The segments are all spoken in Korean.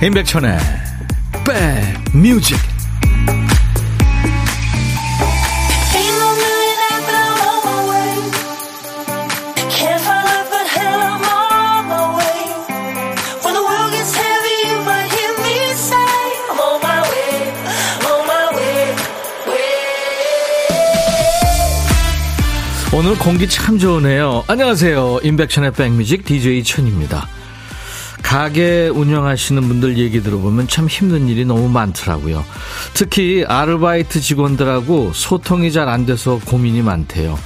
임백천의 백뮤직 오늘 공기 참 좋으네요. 안녕하세요. 임백천의 백뮤직 DJ 천입니다. 가게 운영하시는 분들 얘기 들어보면 참 힘든 일이 너무 많더라고요. 특히 아르바이트 직원들하고 소통이 잘 안 돼서 고민이 많대요.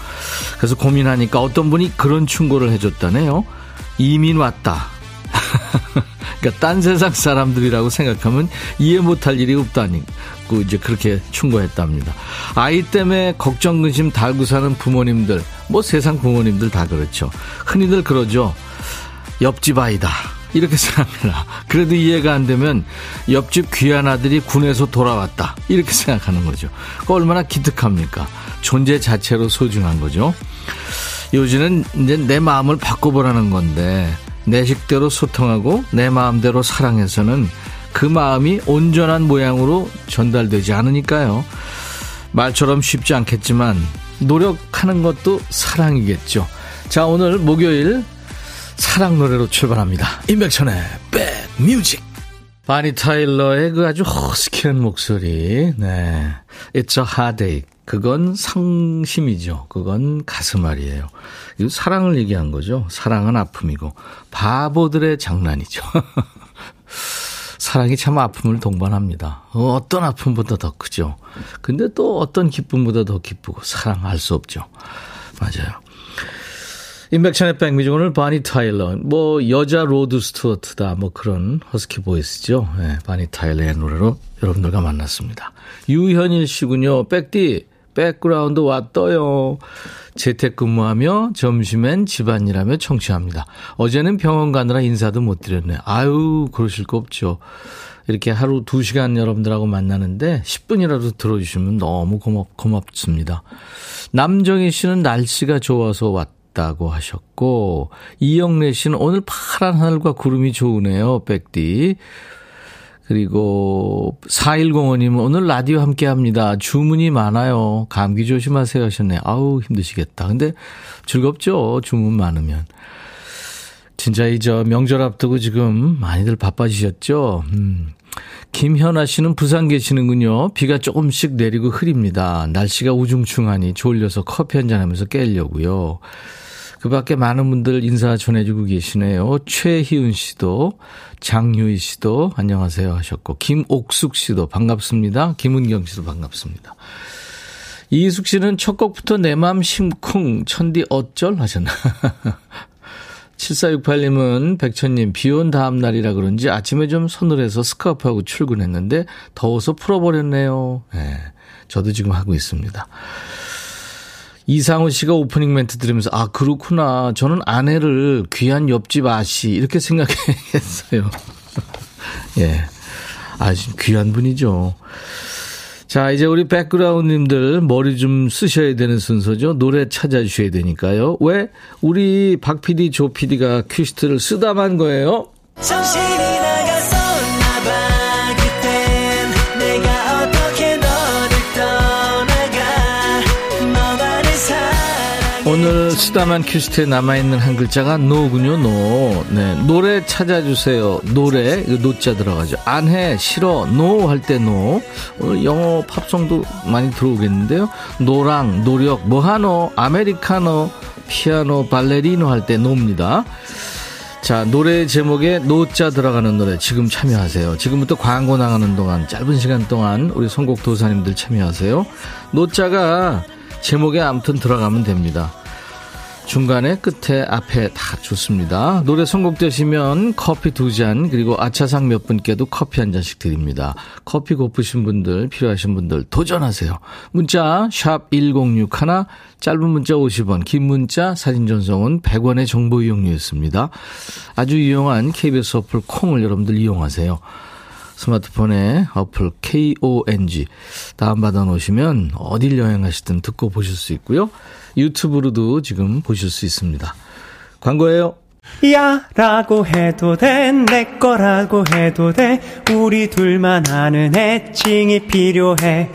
그래서 고민하니까 어떤 분이 그런 충고를 해줬다네요. 이민 왔다. 그러니까 딴 세상 사람들이라고 생각하면 이해 못할 일이 없다니. 고 이제 그렇게 충고했답니다. 아이 때문에 걱정 근심 달고 사는 부모님들, 뭐 세상 부모님들 다 그렇죠. 흔히들 그러죠. 옆집 아이다. 이렇게 생각합니다. 그래도 이해가 안 되면 옆집 귀한 아들이 군에서 돌아왔다. 이렇게 생각하는 거죠. 그 얼마나 기특합니까? 존재 자체로 소중한 거죠. 요즘은 이제 내 마음을 바꿔보라는 건데, 내 식대로 소통하고 내 마음대로 사랑해서는 그 마음이 온전한 모양으로 전달되지 않으니까요. 말처럼 쉽지 않겠지만, 노력하는 것도 사랑이겠죠. 자, 오늘 목요일 사랑 노래로 출발합니다. 임백천의 백뮤직. 바니 타일러의 그 아주 허스키한 목소리. 네. It's a heartache. 그건 상심이죠. 그건 가슴앓이에요. 이 사랑을 얘기한 거죠. 사랑은 아픔이고 바보들의 장난이죠. 사랑이 참 아픔을 동반합니다. 어떤 아픔보다 더 크죠. 근데 또 어떤 기쁨보다 더 기쁘고 사랑 할 수 없죠. 맞아요. 백뮤직 오늘 보니 타일러 뭐 여자 로드 스튜어트다 뭐 그런 허스키 보이스죠. 네, 보니 타일러의 노래로 여러분들과 만났습니다. 유현일 씨군요. 백디 백그라운드 왔어요. 재택근무하며 점심엔 집안일하며 청취합니다. 어제는 병원 가느라 인사도 못 드렸네. 아유 그러실 거 없죠. 이렇게 하루 2시간 여러분들하고 만나는데 10분이라도 들어주시면 너무 고맙, 고맙습니다. 남정희 씨는 날씨가 좋아서 왔다. 있다고 하셨고, 이영래 씨는 오늘 파란 하늘과 구름이 좋으네요, 백디. 그리고 4105님은 오늘 라디오 함께 합니다. 주문이 많아요. 감기 조심하세요 하셨네. 아우, 힘드시겠다. 근데 즐겁죠. 주문 많으면. 진짜 이 저 명절 앞두고 지금 많이들 바빠지셨죠? 음. 김현아 씨는 부산 계시는군요. 비가 조금씩 내리고 흐립니다. 날씨가 우중충하니 졸려서 커피 한잔 하면서 깨려고요. 그 밖에 많은 분들 인사 전해주고 계시네요. 최희은 씨도, 장유희 씨도 안녕하세요 하셨고, 김옥숙 씨도 반갑습니다. 김은경 씨도 반갑습니다. 이숙 씨는 첫 곡부터 내 맘 심쿵, 천디 어쩔 하셨나. 7468님은 백천님 비 온 다음 날이라 그런지 아침에 좀 서늘해서 스카프하고 출근했는데 더워서 풀어버렸네요. 네, 저도 지금 하고 있습니다. 이상우 씨가 오프닝 멘트 들으면서 아 그렇구나 저는 아내를 귀한 옆집 아씨 이렇게 생각했어요. 예, 아주 귀한 분이죠. 자, 이제 우리 백그라운드님들 머리 좀 쓰셔야 되는 순서죠. 노래 찾아주셔야 되니까요. 왜? 우리 박 PD, 조 PD가 퀴스트를 쓰다만 거예요. 정신 수다만 퀴스트에 남아있는 한 글자가 노군요, 노. 네. 노래 찾아주세요. 노래, 이거 노자 들어가죠. 안 해, 싫어, no 할 때 노. 오늘 영어 팝송도 많이 들어오겠는데요. 노랑, 노력, 뭐하노, 아메리카노, 피아노, 발레리노 할 때 노입니다. 자, 노래 제목에 노자 들어가는 노래 지금 참여하세요. 지금부터 광고 나가는 동안, 짧은 시간 동안 우리 선곡 도사님들 참여하세요. 노자가 제목에 아무튼 들어가면 됩니다. 중간에 끝에 앞에 다 좋습니다. 노래 선곡되시면 커피 두 잔 그리고 아차상 몇 분께도 커피 한 잔씩 드립니다. 커피 고프신 분들 필요하신 분들 도전하세요. 문자 샵1061 짧은 문자 50원 긴 문자 사진 전송은 100원의 정보 이용료였습니다. 아주 유용한 KBS 어플 콩을 여러분들 이용하세요. 스마트폰에 어플 KONG 다운받아 놓으시면 어딜 여행하시든 듣고 보실 수 있고요. 유튜브로도 지금 보실 수 있습니다. 광고예요. 야 라고 해도 돼 내 거라고 해도 돼 우리 둘만 아는 애칭이 필요해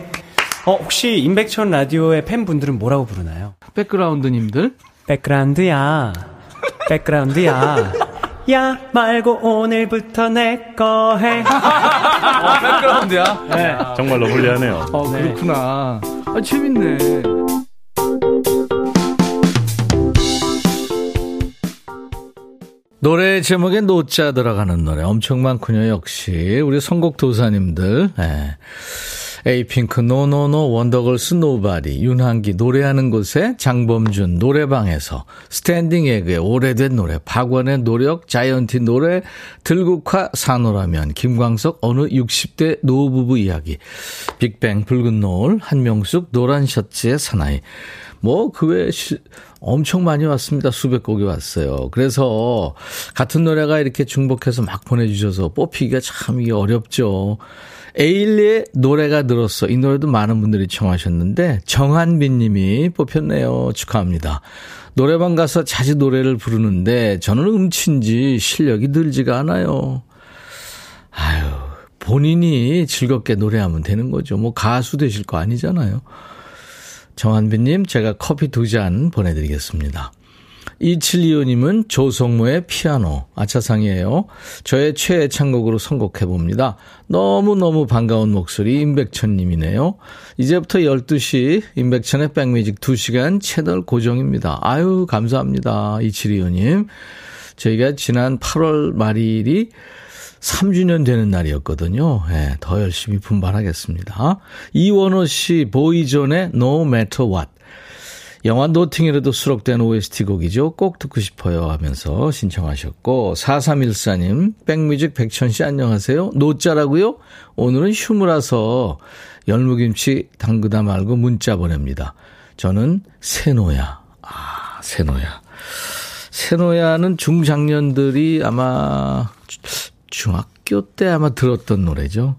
어 혹시 임백천 라디오의 팬분들은 뭐라고 부르나요? 백그라운드님들 백그라운드야 백그라운드야 야 말고 오늘부터 내 거 해. 어, 백그라운드야? 네. 정말로 불리하네요. 어, 그렇구나. 아, 재밌네. 노래 제목에 노자 들어가는 노래 엄청 많군요. 역시 우리 선곡 도사님들. 네. 에이핑크 NoNoNo 원더걸스 Nobody 윤항기 노래하는 곳에 장범준 노래방에서 스탠딩 에그의 오래된 노래 박원의 노력 자이언티 노래 들국화 사노라면 김광석 어느 60대 노부부 이야기 빅뱅 붉은 노을 한명숙 노란 셔츠의 사나이 뭐, 그 외에 엄청 많이 왔습니다. 수백 곡이 왔어요. 그래서 같은 노래가 이렇게 중복해서 막 보내주셔서 뽑히기가 참 이게 어렵죠. 에일리의 노래가 늘었어. 이 노래도 많은 분들이 청하셨는데 정한빈 님이 뽑혔네요. 축하합니다. 노래방 가서 자주 노래를 부르는데 저는 음치인지 실력이 늘지가 않아요. 아유, 본인이 즐겁게 노래하면 되는 거죠. 뭐 가수 되실 거 아니잖아요. 정한빈님, 제가 커피 두 잔 보내드리겠습니다. 2725님은 조성모의 피아노, 아차상이에요. 저의 최애 창곡으로 선곡해 봅니다. 너무너무 반가운 목소리, 임백천님이네요. 이제부터 12시, 임백천의 백뮤직 2시간 채널 고정입니다. 아유, 감사합니다. 2725님. 저희가 지난 8월 말일이 3주년 되는 날이었거든요. 네, 더 열심히 분발하겠습니다. 이원호 씨, 보이존의 No Matter What. 영화 노팅힐에도 수록된 OST 곡이죠. 꼭 듣고 싶어요 하면서 신청하셨고 4314님 백뮤직 백천씨 안녕하세요. 노자라고요? 오늘은 휴무라서 열무김치 담그다 말고 문자 보냅니다. 저는 세노야. 아 세노야. 세노야는 중장년들이 아마 중학교 때 아마 들었던 노래죠.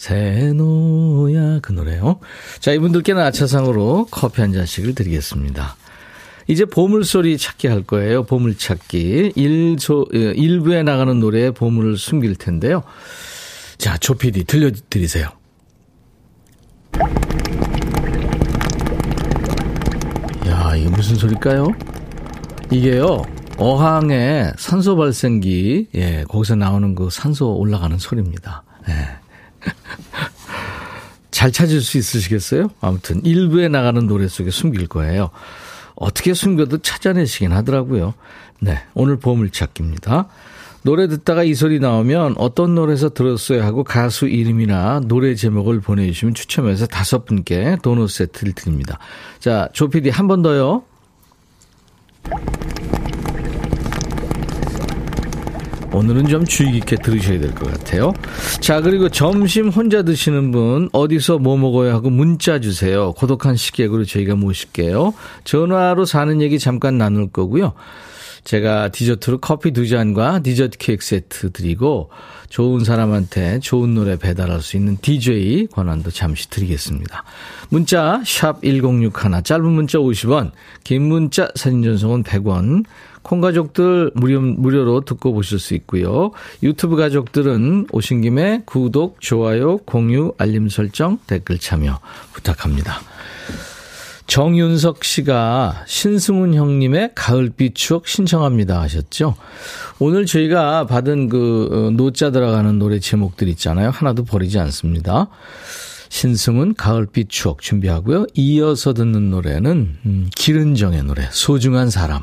세노야 그 노래요. 자 이분들께는 아차상으로 커피 한 잔씩을 드리겠습니다. 이제 보물소리 찾기 할 거예요. 보물찾기. 1소, 1부에 예, 나가는 노래에 보물을 숨길 텐데요. 자, 조피디 들려드리세요. 야, 이게 무슨 소리일까요? 이게요, 어항에 산소 발생기, 예, 거기서 나오는 그 산소 올라가는 소리입니다. 예. 잘 찾을 수 있으시겠어요? 아무튼 일부에 나가는 노래 속에 숨길 거예요. 어떻게 숨겨도 찾아내시긴 하더라고요. 네, 오늘 보물찾기입니다. 노래 듣다가 이 소리 나오면 어떤 노래에서 들었어요 하고 가수 이름이나 노래 제목을 보내주시면 추첨해서 다섯 분께 도넛 세트를 드립니다. 자, 조피디 한 번 더요. 오늘은 좀 주의 깊게 들으셔야 될 것 같아요. 자, 그리고 점심 혼자 드시는 분, 어디서 뭐 먹어야 하고 문자 주세요. 고독한 식객으로 저희가 모실게요. 전화로 사는 얘기 잠깐 나눌 거고요. 제가 디저트로 커피 두 잔과 디저트 케이크 세트 드리고, 좋은 사람한테 좋은 노래 배달할 수 있는 DJ 권한도 잠시 드리겠습니다. 문자, 샵 1061, 짧은 문자 50원, 긴 문자 사진 전송은 100원, 콩 가족들 무료, 무료로 듣고 보실 수 있고요. 유튜브 가족들은 오신 김에 구독, 좋아요, 공유, 알림 설정, 댓글 참여 부탁합니다. 정윤석 씨가 신승훈 형님의 가을빛 추억 신청합니다 하셨죠. 오늘 저희가 받은 그 어, 노자 들어가는 노래 제목들 있잖아요. 하나도 버리지 않습니다. 신승훈 가을빛 추억 준비하고요. 이어서 듣는 노래는 음, 길은정의 노래 소중한 사람.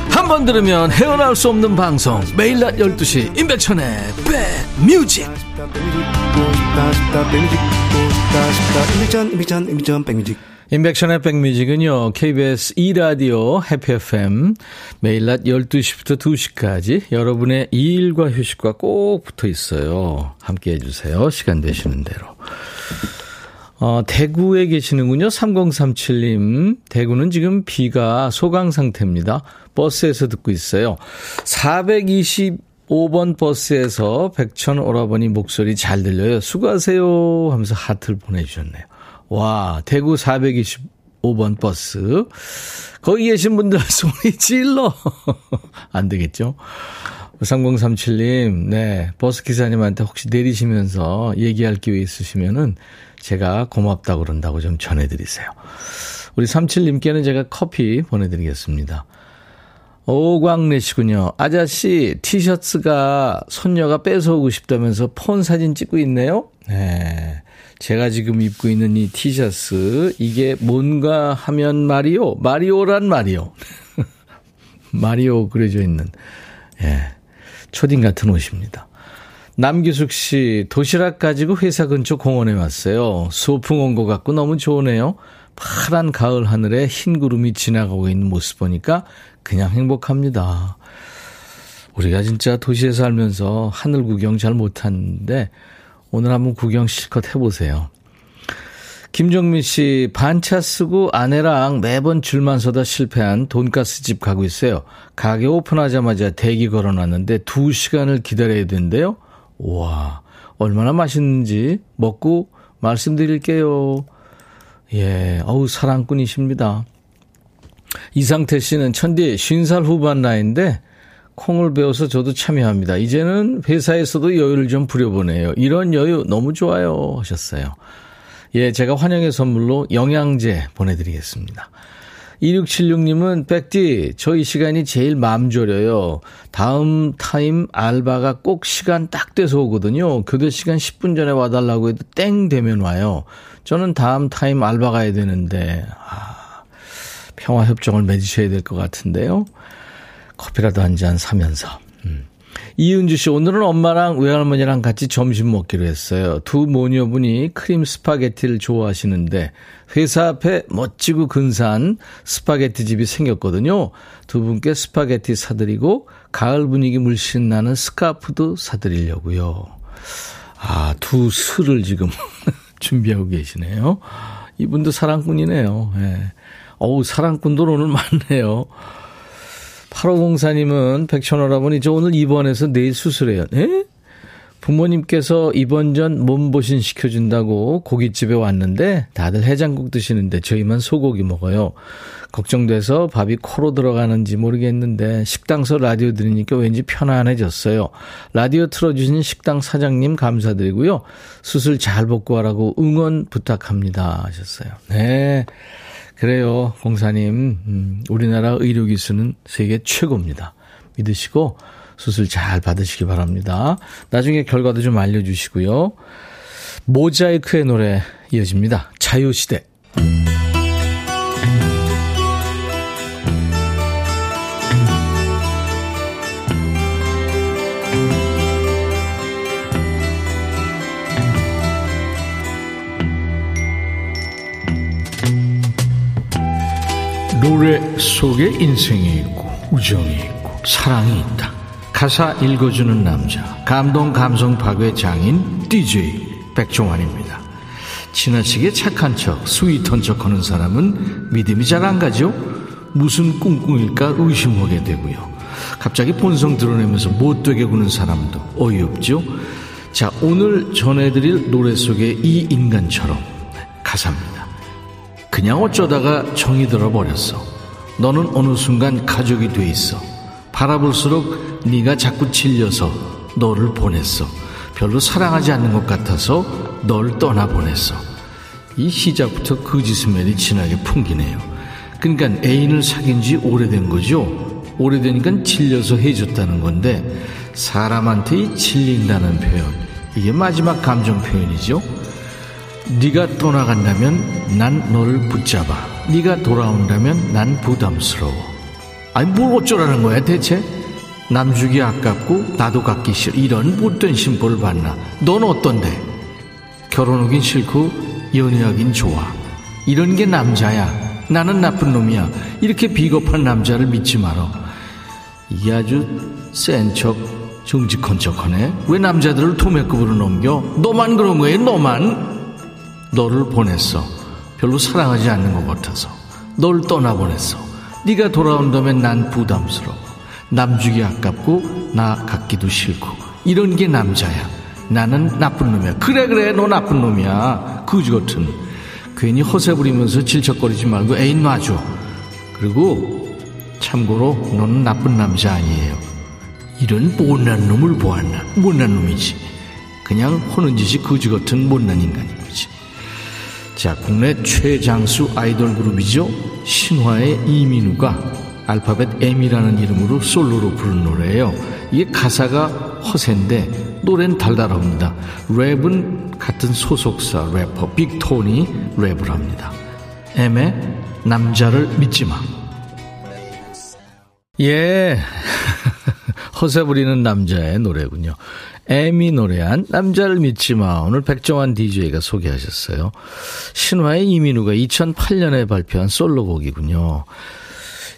한 번 들으면 헤어나올 수 없는 방송 매일 낮 12시 임백천의 백뮤직 인백션의 백뮤직은요, KBS 2라디오 해피 FM 매일 낮 12시부터 2시까지 여러분의 일과 휴식과 꼭 붙어 있어요. 함께 해 주세요. 시간 되시는 대로. 어, 대구에 계시는군요. 3037님. 대구는 지금 비가 소강 상태입니다. 버스에서 듣고 있어요. 425번 버스에서 백천 오라버니 목소리 잘 들려요. 수고하세요. 하면서 하트를 보내주셨네요. 와, 대구 425번 버스. 거기 계신 분들 소리 질러. 안 되겠죠? 3037님, 네. 버스 기사님한테 혹시 내리시면서 얘기할 기회 있으시면은 제가 고맙다고 그런다고 좀 전해드리세요. 우리 37님께는 제가 커피 보내드리겠습니다. 오광래 씨군요. 아저씨, 티셔츠가 손녀가 뺏어오고 싶다면서 폰 사진 찍고 있네요? 네. 제가 지금 입고 있는 이 티셔츠, 이게 뭔가 하면 마리오, 마리오란 마리오. 마리오 그려져 있는, 예, 초딩 같은 옷입니다. 남기숙 씨, 도시락 가지고 회사 근처 공원에 왔어요. 소풍 온 것 같고 너무 좋으네요. 파란 가을 하늘에 흰 구름이 지나가고 있는 모습 보니까 그냥 행복합니다. 우리가 진짜 도시에 살면서 하늘 구경 잘 못하는데 오늘 한번 구경 실컷 해보세요. 김정민 씨, 반차 쓰고 아내랑 매번 줄만 서다 실패한 돈가스 집 가고 있어요. 가게 오픈하자마자 대기 걸어놨는데 2시간을 기다려야 된대요. 와, 얼마나 맛있는지 먹고 말씀드릴게요. 예, 어우, 사랑꾼이십니다. 이상태 씨는 천디 50살 후반 나이인데 콩을 배워서 저도 참여합니다. 이제는 회사에서도 여유를 좀 부려보네요. 이런 여유 너무 좋아요. 하셨어요. 예, 제가 환영의 선물로 영양제 보내드리겠습니다. 2676님은 백디, 저희 시간이 제일 마음 졸여요. 다음 타임 알바가 꼭 시간 딱 돼서 오거든요. 교대 시간 10분 전에 와달라고 해도 땡 되면 와요. 저는 다음 타임 알바 가야 되는데, 아, 평화협정을 맺으셔야 될 것 같은데요. 커피라도 한 잔 사면서. 음. 이은주 씨, 오늘은 엄마랑 외할머니랑 같이 점심 먹기로 했어요. 두 모녀분이 크림 스파게티를 좋아하시는데, 회사 앞에 멋지고 근사한 스파게티 집이 생겼거든요. 두 분께 스파게티 사드리고, 가을 분위기 물씬 나는 스카프도 사드리려고요. 아, 두 술을 지금 준비하고 계시네요. 이분도 사랑꾼이네요. 예. 어우, 사랑꾼도 오늘 많네요. 8504님은 백천오라버니 저 오늘 입원해서 내일 수술해요. 에? 부모님께서 입원 전 몸보신 시켜준다고 고깃집에 왔는데 다들 해장국 드시는데 저희만 소고기 먹어요. 걱정돼서 밥이 코로 들어가는지 모르겠는데 식당서 라디오 들으니까 왠지 편안해졌어요. 라디오 틀어주신 식당 사장님 감사드리고요. 수술 잘 벗고 하라고 응원 부탁합니다 하셨어요. 네. 그래요, 공사님. 음, 우리나라 의료 기술은 세계 최고입니다. 믿으시고 수술 잘 받으시기 바랍니다. 나중에 결과도 좀 알려주시고요. 모자이크의 노래 이어집니다. 자유시대. 노래 속에 인생이 있고 우정이 있고 사랑이 있다. 가사 읽어주는 남자 감동 감성 파괴 장인 DJ 백종환입니다. 지나치게 착한 척 스윗한 척하는 사람은 믿음이 잘 안 가죠. 무슨 꿍꿍일까 의심하게 되고요. 갑자기 본성 드러내면서 못되게 구는 사람도 어이없죠. 자 오늘 전해드릴 노래 속에 이 인간처럼 가사입니다. 그냥 어쩌다가 정이 들어버렸어. 너는 어느 순간 가족이 돼 있어. 바라볼수록 네가 자꾸 질려서 너를 보냈어. 별로 사랑하지 않는 것 같아서 널 떠나보냈어. 이 시작부터 거짓스멜이 진하게 풍기네요. 그러니까 애인을 사귄 지 오래된 거죠. 오래되니까 질려서 해줬다는 건데 사람한테 이 질린다는 표현 이게 마지막 감정 표현이죠. 네가 떠나간다면 난 너를 붙잡아. 네가 돌아온다면 난 부담스러워. 아니 뭘 어쩌라는 거야 대체? 남주기 아깝고 나도 갖기 싫어. 이런 못된 심보를 받나. 넌 어떤데? 결혼하긴 싫고 연애하긴 좋아. 이런 게 남자야. 나는 나쁜 놈이야. 이렇게 비겁한 남자를 믿지 마라. 이게 아주 센 척, 정직한 척하네. 왜 남자들을 도매급으로 넘겨? 너만 그런 거야, 너만. 너를 보냈어. 별로 사랑하지 않는 것 같아서. 널 떠나보냈어. 네가 돌아온다면 난 부담스러워. 남주기 아깝고 나 갖기도 싫고. 이런 게 남자야. 나는 나쁜 놈이야. 그래 그래 너 나쁜 놈이야. 그지 같은. 괜히 허세 부리면서 질척거리지 말고 애인 놔줘. 그리고 참고로 너는 나쁜 남자 아니에요. 이런 못난 놈을 보았나? 못난 놈이지. 그냥 호는 짓이 거지 같은 못난 인간인 거지. 자, 국내 최장수 아이돌 그룹이죠. 신화의 이민우가 알파벳 M이라는 이름으로 솔로로 부른 노래예요. 이게 가사가 허세인데 노래는 달달합니다. 랩은 같은 소속사 래퍼 빅톤이 랩을 합니다. M의 남자를 믿지 마. 예. 허세 부리는 남자의 노래군요. M이 노래한 남자를 믿지 마. 오늘 백종환 DJ가 소개하셨어요. 신화의 이민우가 2008년에 발표한 솔로곡이군요.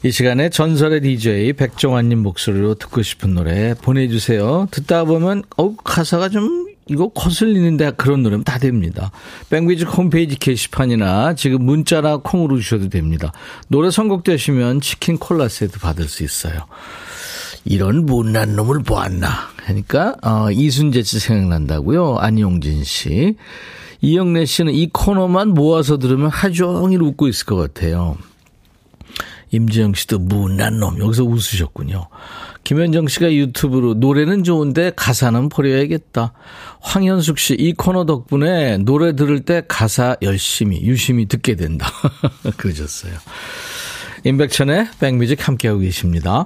이 시간에 전설의 DJ 백종환님 목소리로 듣고 싶은 노래 보내주세요. 듣다 보면, 어, 가사가 좀, 이거 거슬리는데 그런 노래면 다 됩니다. 백뮤직 홈페이지 게시판이나 지금 문자나 콩으로 주셔도 됩니다. 노래 선곡되시면 치킨 콜라 세트 받을 수 있어요. 이런 못난 놈을 보았나. 하니까, 어, 이순재 씨 생각난다고요. 안용진 씨. 이영래 씨는 이 코너만 모아서 들으면 하루 종일 웃고 있을 것 같아요. 임지영 씨도 못난 놈. 여기서 웃으셨군요. 김현정 씨가 유튜브로 노래는 좋은데 가사는 버려야겠다. 황현숙 씨, 이 코너 덕분에 노래 들을 때 가사 열심히, 유심히 듣게 된다. 그러셨어요. 임백천의 백뮤직 함께하고 계십니다.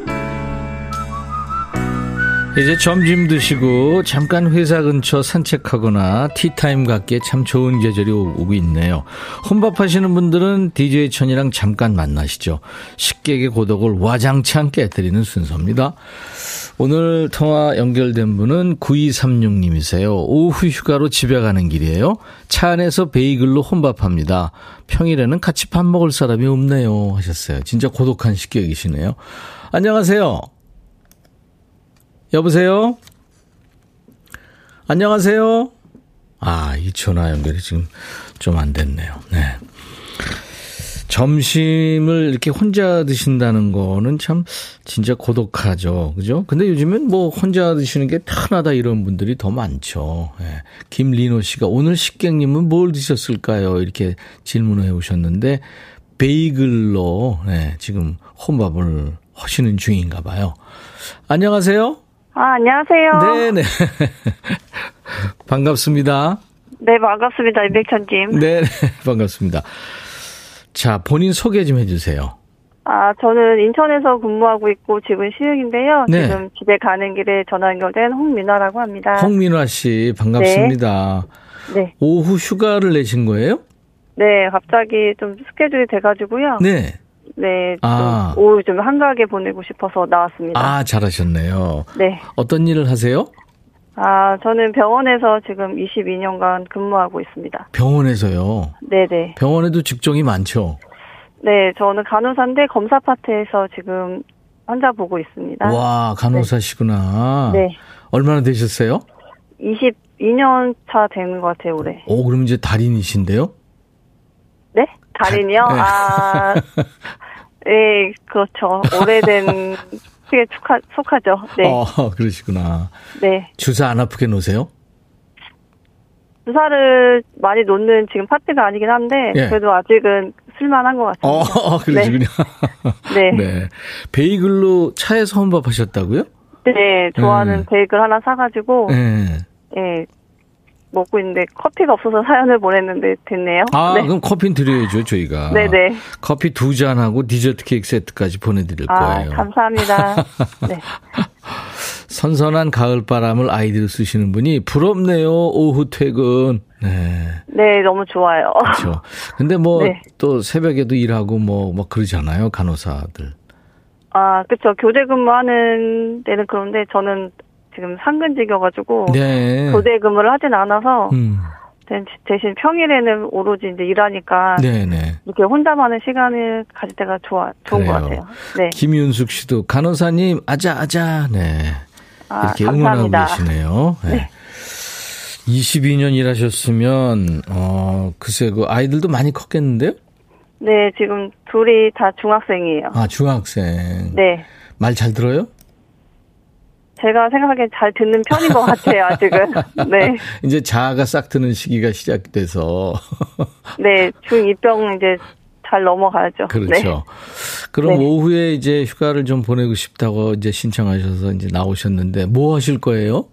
이제 점심 드시고 잠깐 회사 근처 산책하거나 티타임 갖기에 참 좋은 계절이 오고 있네요. 혼밥 하시는 분들은 DJ 천이랑 잠깐 만나시죠. 식객의 고독을 와장창 깨뜨리는 순서입니다. 오늘 통화 연결된 분은 9236님이세요. 오후 휴가로 집에 가는 길이에요. 차 안에서 베이글로 혼밥합니다. 평일에는 같이 밥 먹을 사람이 없네요. 하셨어요. 진짜 고독한 식객이시네요. 안녕하세요. 여보세요? 안녕하세요? 아, 이 전화 연결이 지금 좀 안 됐네요. 네. 점심을 이렇게 혼자 드신다는 거는 참 진짜 고독하죠. 그죠? 근데 요즘엔 뭐 혼자 드시는 게 편하다 이런 분들이 더 많죠. 네. 김리노 씨가 오늘 식객님은 뭘 드셨을까요? 이렇게 질문을 해 오셨는데 베이글로 네, 지금 혼밥을 하시는 중인가 봐요. 안녕하세요. 아, 안녕하세요. 네네. 반갑습니다. 네, 반갑습니다. 임백천님. 네, 반갑습니다. 자, 본인 소개 좀 해주세요. 아, 저는 인천에서 근무하고 있고 지금 시흥인데요. 네. 지금 집에 가는 길에 전화 연결된 홍민화라고 합니다. 홍민화 씨, 반갑습니다. 네. 오후 휴가를 내신 거예요? 네, 갑자기 좀 스케줄이 돼가지고요. 네. 네, 좀 아. 오후 좀 한가하게 보내고 싶어서 나왔습니다. 아, 잘하셨네요. 네. 어떤 일을 하세요? 아, 저는 병원에서 지금 22년간 근무하고 있습니다. 병원에서요. 네네. 병원에도 직종이 많죠. 네, 저는 간호사인데 검사 파트에서 지금 환자 보고 있습니다. 와, 간호사시구나. 네. 얼마나 되셨어요? 22년 차 되는 것 같아요, 올해. 오, 그럼 이제 달인이신데요? 네? 달인이요? 네. 아, 네, 그렇죠. 오래된 크게 속하, 속하죠. 네. 어, 그러시구나. 네. 주사 안 아프게 놓으세요? 주사를 많이 놓는 지금 파트가 아니긴 한데, 예. 그래도 아직은 쓸만한 것 어, 같습니다. 그러시군요. 네. 네. 베이글로 차에서 혼밥하셨다고요? 네, 좋아하는 음. 베이글 하나 사가지고, 네. 예, 먹고 있는데 커피가 없어서 사연을 보냈는데 됐네요. 아, 네. 그럼 커피는 드려야죠, 저희가. 네네. 커피 두 잔하고 디저트 케이크 세트까지 보내드릴 아, 거예요. 감사합니다. 네. 선선한 가을 바람을 아이디로 쓰시는 분이 부럽네요, 오후 퇴근. 네. 네, 너무 좋아요. 그렇죠. 근데 뭐또 네. 새벽에도 일하고 뭐, 뭐 그러잖아요, 간호사들. 아, 그쵸. 교대 근무하는 데는 그런데 저는 지금 상근직이어가지고 네. 교대 근무를 하진 않아서 음. 대- 대신 평일에는 오로지 이제 일하니까 네네. 이렇게 혼자만의 시간을 가질 때가 좋아 좋은 것 그래요. 같아요. 네. 김윤숙 씨도 간호사님, 아자, 아자. 네. 아, 이렇게 감사합니다. 응원하고 계시네요. 네. 22년 일하셨으면, 어, 글쎄, 그 아이들도 많이 컸겠는데요? 네, 지금 둘이 다 중학생이에요. 아, 중학생. 네. 말 잘 들어요? 제가 생각하기엔 잘 듣는 편인 것 같아요, 아직은. 네. 이제 자아가 싹 트는 시기가 시작돼서. 네, 중2병 이제 잘 넘어가야죠. 네. 그렇죠. 그럼 네. 오후에 이제 휴가를 좀 보내고 싶다고 이제 신청하셔서 이제 나오셨는데 뭐 하실 거예요?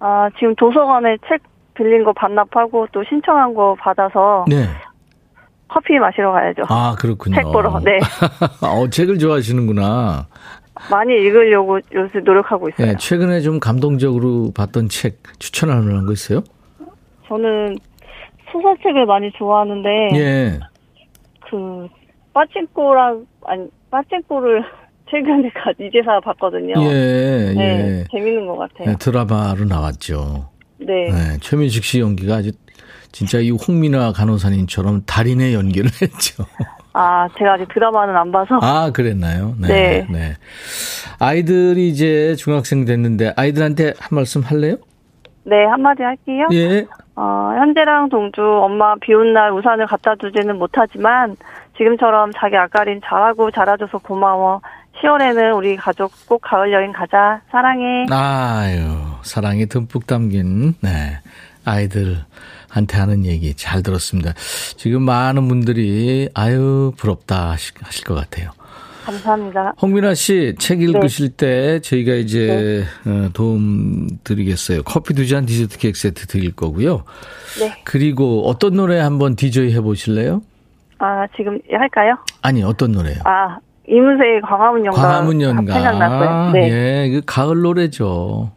아, 지금 도서관에 책 빌린 거 반납하고 또 신청한 거 받아서 네. 커피 마시러 가야죠. 아, 그렇군요. 책 보러, 네. 어, 책을 좋아하시는구나. 많이 읽으려고 요새 노력하고 있어요. 네, 최근에 좀 감동적으로 봤던 책 추천할 만한 거 있어요? 저는 소설책을 많이 좋아하는데 예. 그 빠찡꼬랑 아니 빠찡꼬를 최근에 가 이제사 봤거든요. 예, 네, 예. 재밌는 것 같아요. 네, 드라마로 나왔죠. 네. 네, 최민식 씨 연기가 아주 진짜 이 홍민아 간호사님처럼 달인의 연기를 했죠. 아, 제가 아직 드라마는 안 봐서. 아, 그랬나요? 네. 네. 아이들이 이제 중학생 됐는데 아이들한테 한 말씀 할래요? 네, 한마디 할게요. 예. 어, 현재랑 동주 엄마 비 온 날 우산을 갖다 주지는 못하지만 지금처럼 자기 아까린 잘하고 잘해줘서 고마워. 10월에는 우리 가족 꼭 가을 여행 가자. 사랑해. 아유, 사랑이 듬뿍 담긴, 네. 아이들 한테 하는 얘기 잘 들었습니다. 지금 많은 분들이, 아유, 부럽다 하실, 하실 것 같아요. 감사합니다. 홍민아 씨, 책 읽으실 때 저희가 이제 어, 도움 드리겠어요. 커피 두 잔 디저트 케이크 세트 드릴 거고요. 네. 그리고 어떤 노래 한번 디저이 해보실래요? 아, 지금 할까요? 아니, 어떤 노래요? 아, 이문세의 광화문 연가. 광화문 연가. 생각났어요. 네. 예, 그 가을 노래죠.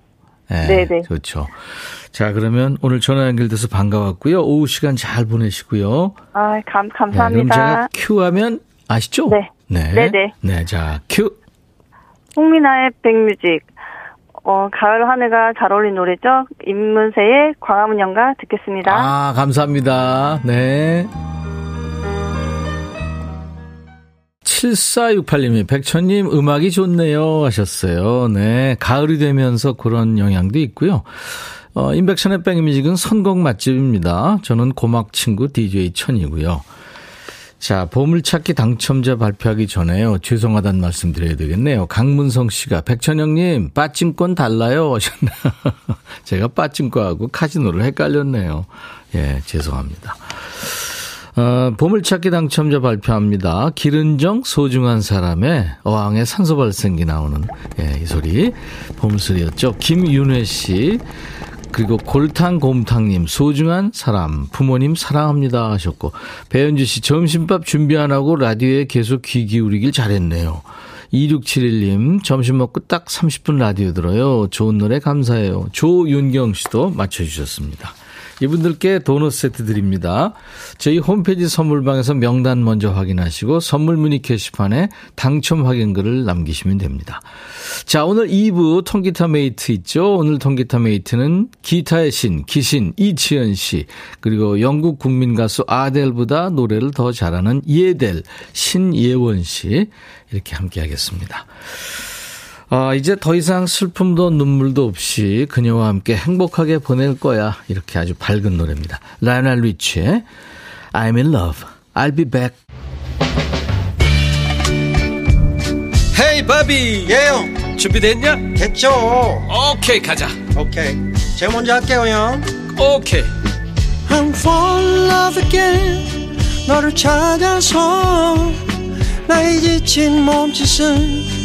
예, 네, 네. 좋죠. 자, 그러면 오늘 전화 연결돼서 반가웠고요. 오후 시간 잘 보내시고요. 아, 감, 네, 그럼 감사합니다. 제가 큐 하면 아시죠? 네. 네. 네네. 네, 자, 큐. 홍민아의 백뮤직. 어, 가을 하늘과 잘 어울린 노래죠. 임문세의 광화문 연가 듣겠습니다. 아, 감사합니다. 네. 7468님이 백천님 음악이 좋네요 하셨어요. 네. 가을이 되면서 그런 영향도 있고요. 어, 인백천의 백뮤직은 선곡 맛집입니다. 저는 고막 친구 DJ 천이고요. 자, 보물찾기 당첨자 발표하기 전에요. 죄송하다는 말씀 드려야 되겠네요. 강문성 씨가 백천영님 빠찜권 달라요 하셨나. 제가 빠찜과하고 카지노를 헷갈렸네요. 예, 죄송합니다. 어, 보물찾기 당첨자 발표합니다. 기른정 소중한 사람의 어항에 산소 발생기 나오는 예, 이 소리 보물소리였죠. 김윤회 씨 그리고 골탕 곰탕님 소중한 사람 부모님 사랑합니다 하셨고 배현주 씨 점심밥 준비 안 하고 라디오에 계속 귀 기울이길 잘했네요. 2671님 점심 먹고 딱 30분 라디오 들어요. 좋은 노래 감사해요. 조윤경 씨도 맞춰주셨습니다. 이분들께 도넛 세트 드립니다. 저희 홈페이지 선물방에서 명단 먼저 확인하시고 선물 문의 게시판에 당첨 확인글을 남기시면 됩니다. 자, 오늘 2부 통기타 mate 있죠? 오늘 통기타 mate는 기타의 신, 기신 이치현 씨, 그리고 영국 국민 가수 아델보다 노래를 더 잘하는 예델, 신예원 씨, 이렇게 함께 하겠습니다. 아, 이제 더 이상 슬픔도 눈물도 없이 그녀와 함께 행복하게 보낼 거야. 이렇게 아주 밝은 노래입니다. 라이널 리치의 I'm in love. I'll be back. Hey 바비 예영 준비됐냐? 됐죠 오케이 가자 오케이 제가 먼저 할게요 형 오케이 I'm fall in love again 너를 찾아서 나의 지친 몸짓은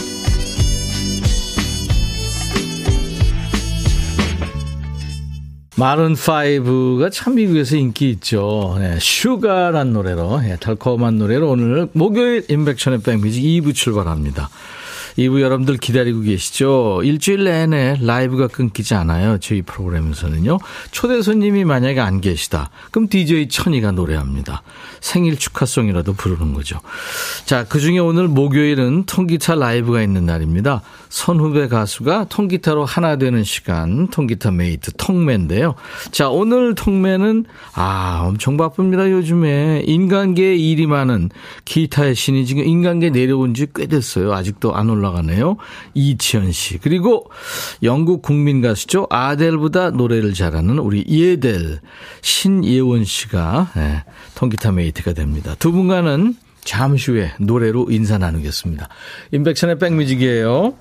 마룬 5가 참 미국에서 인기 있죠. 네, Sugar란 노래로 네, 달콤한 노래로 오늘 목요일 인백천의 백뮤직 2부 출발합니다. 2부 여러분들 기다리고 계시죠? 일주일 내내 라이브가 끊기지 않아요. 저희 프로그램에서는요. 초대 손님이 만약에 안 계시다. 그럼 DJ 천이가 노래합니다. 생일 축하송이라도 부르는 거죠. 자, 그 중에 오늘 목요일은 통기타 라이브가 있는 날입니다. 선후배 가수가 통기타로 하나 되는 시간, 통기타 mate, 통매인데요. 자, 오늘 통매는, 아, 엄청 바쁩니다, 요즘에. 인간계에 일이 많은 기타의 신이 지금 인간계 내려온 지 꽤 됐어요. 아직도 안 올라 가네요. 이치현 씨. 그리고 영국 국민 가수죠. 아델보다 노래를 잘하는 우리 예델, 신예원 씨가, 네, 통기타 mate가 됩니다. 두 분과는 잠시 후에 노래로 인사 나누겠습니다. 인백천의 백뮤직이에요.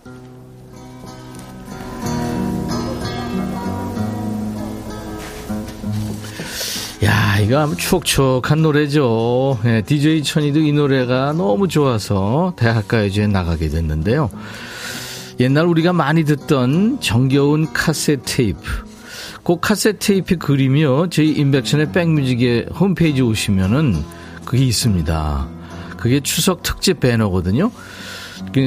야, 이거 아주 추억추억한 노래죠. 네, DJ 천이도 이 노래가 너무 좋아서 대학가요제에 나가게 됐는데요. 옛날 우리가 많이 듣던 정겨운 카세트 테이프. 그 카세트 테이프 그림이요. 저희 인백천의 백뮤직의 홈페이지 오시면은 그게 있습니다. 그게 추석 특집 배너거든요.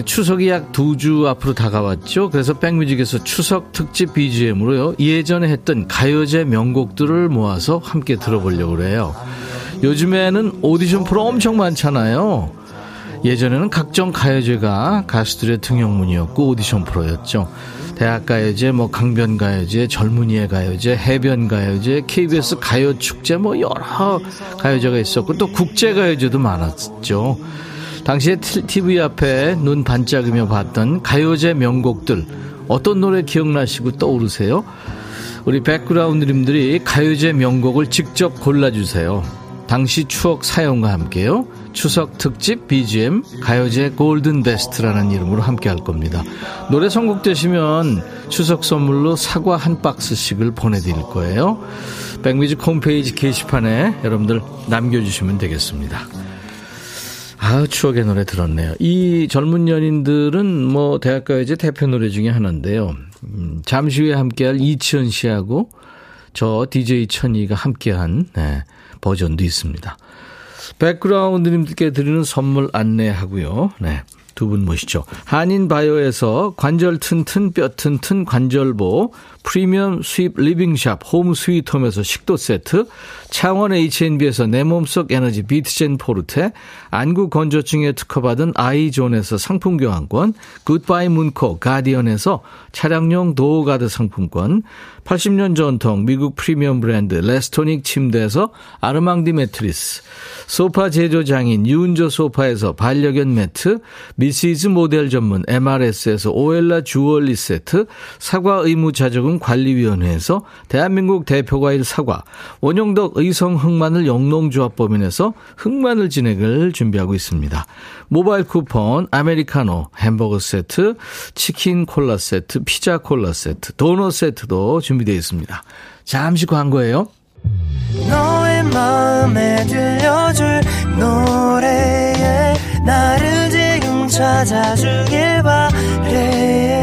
추석이 약 두 주 앞으로 다가왔죠. 그래서 백뮤직에서 추석 특집 BGM으로요. 예전에 했던 가요제 명곡들을 모아서 함께 들어보려고 그래요. 요즘에는 오디션 프로 엄청 많잖아요. 예전에는 각종 가요제가 가수들의 등용문이었고 오디션 프로였죠. 대학가요제, 뭐 강변가요제, 젊은이의 가요제, 해변가요제, KBS 가요축제 뭐 여러 가요제가 있었고 또 국제가요제도 많았죠. 당시에 TV 앞에 눈 반짝이며 봤던 가요제 명곡들 어떤 노래 기억나시고 떠오르세요? 우리 백그라운드님들이 가요제 명곡을 직접 골라주세요. 당시 추억 사연과 함께요. 추석 특집 BGM 가요제 골든 베스트라는 이름으로 함께 할 겁니다. 노래 선곡되시면 추석 선물로 사과 한 박스씩을 보내드릴 거예요. 백뮤직 홈페이지 게시판에 여러분들 남겨주시면 되겠습니다. 아, 추억의 노래 들었네요. 이 젊은 연인들은 뭐 대학가요제 대표 노래 중에 하나인데요. 음, 잠시 후에 함께할 이치현 씨하고 저 DJ 천이가 함께한 네, 버전도 있습니다. 백그라운드님들께 드리는 선물 안내하고요. 네. 두 분 모시죠. 한인 바이오에서 관절 튼튼 뼈 튼튼 관절보 프리미엄 수입 living shop 홈 스위트홈에서 식도 세트 창원 H&B에서 내 몸속 에너지 비트젠 포르테 안구 건조증에 특허받은 아이존에서 상품 교환권 굿바이 문콕 가디언에서 차량용 door guard 상품권 80년 전통 미국 프리미엄 브랜드 레스토닉 침대에서 아르망디 매트리스 소파 제조 장인 유운조 소파에서 반려견 매트 미시즈 모델 전문 MRS에서 오엘라 주얼리 세트 사과 의무 자조 금 관리위원회에서 대한민국 대표과일 사과 원용덕 의성 흑마늘 영농조합법인에서 흑마늘 진행을 준비하고 있습니다. 모바일 쿠폰 아메리카노 햄버거 세트 치킨 콜라 세트 피자 콜라 세트 도넛 세트도 준비되어 있습니다. 잠시 광고예요. 너의 마음에 들려줄 노래에 나를 지금 찾아주길 바래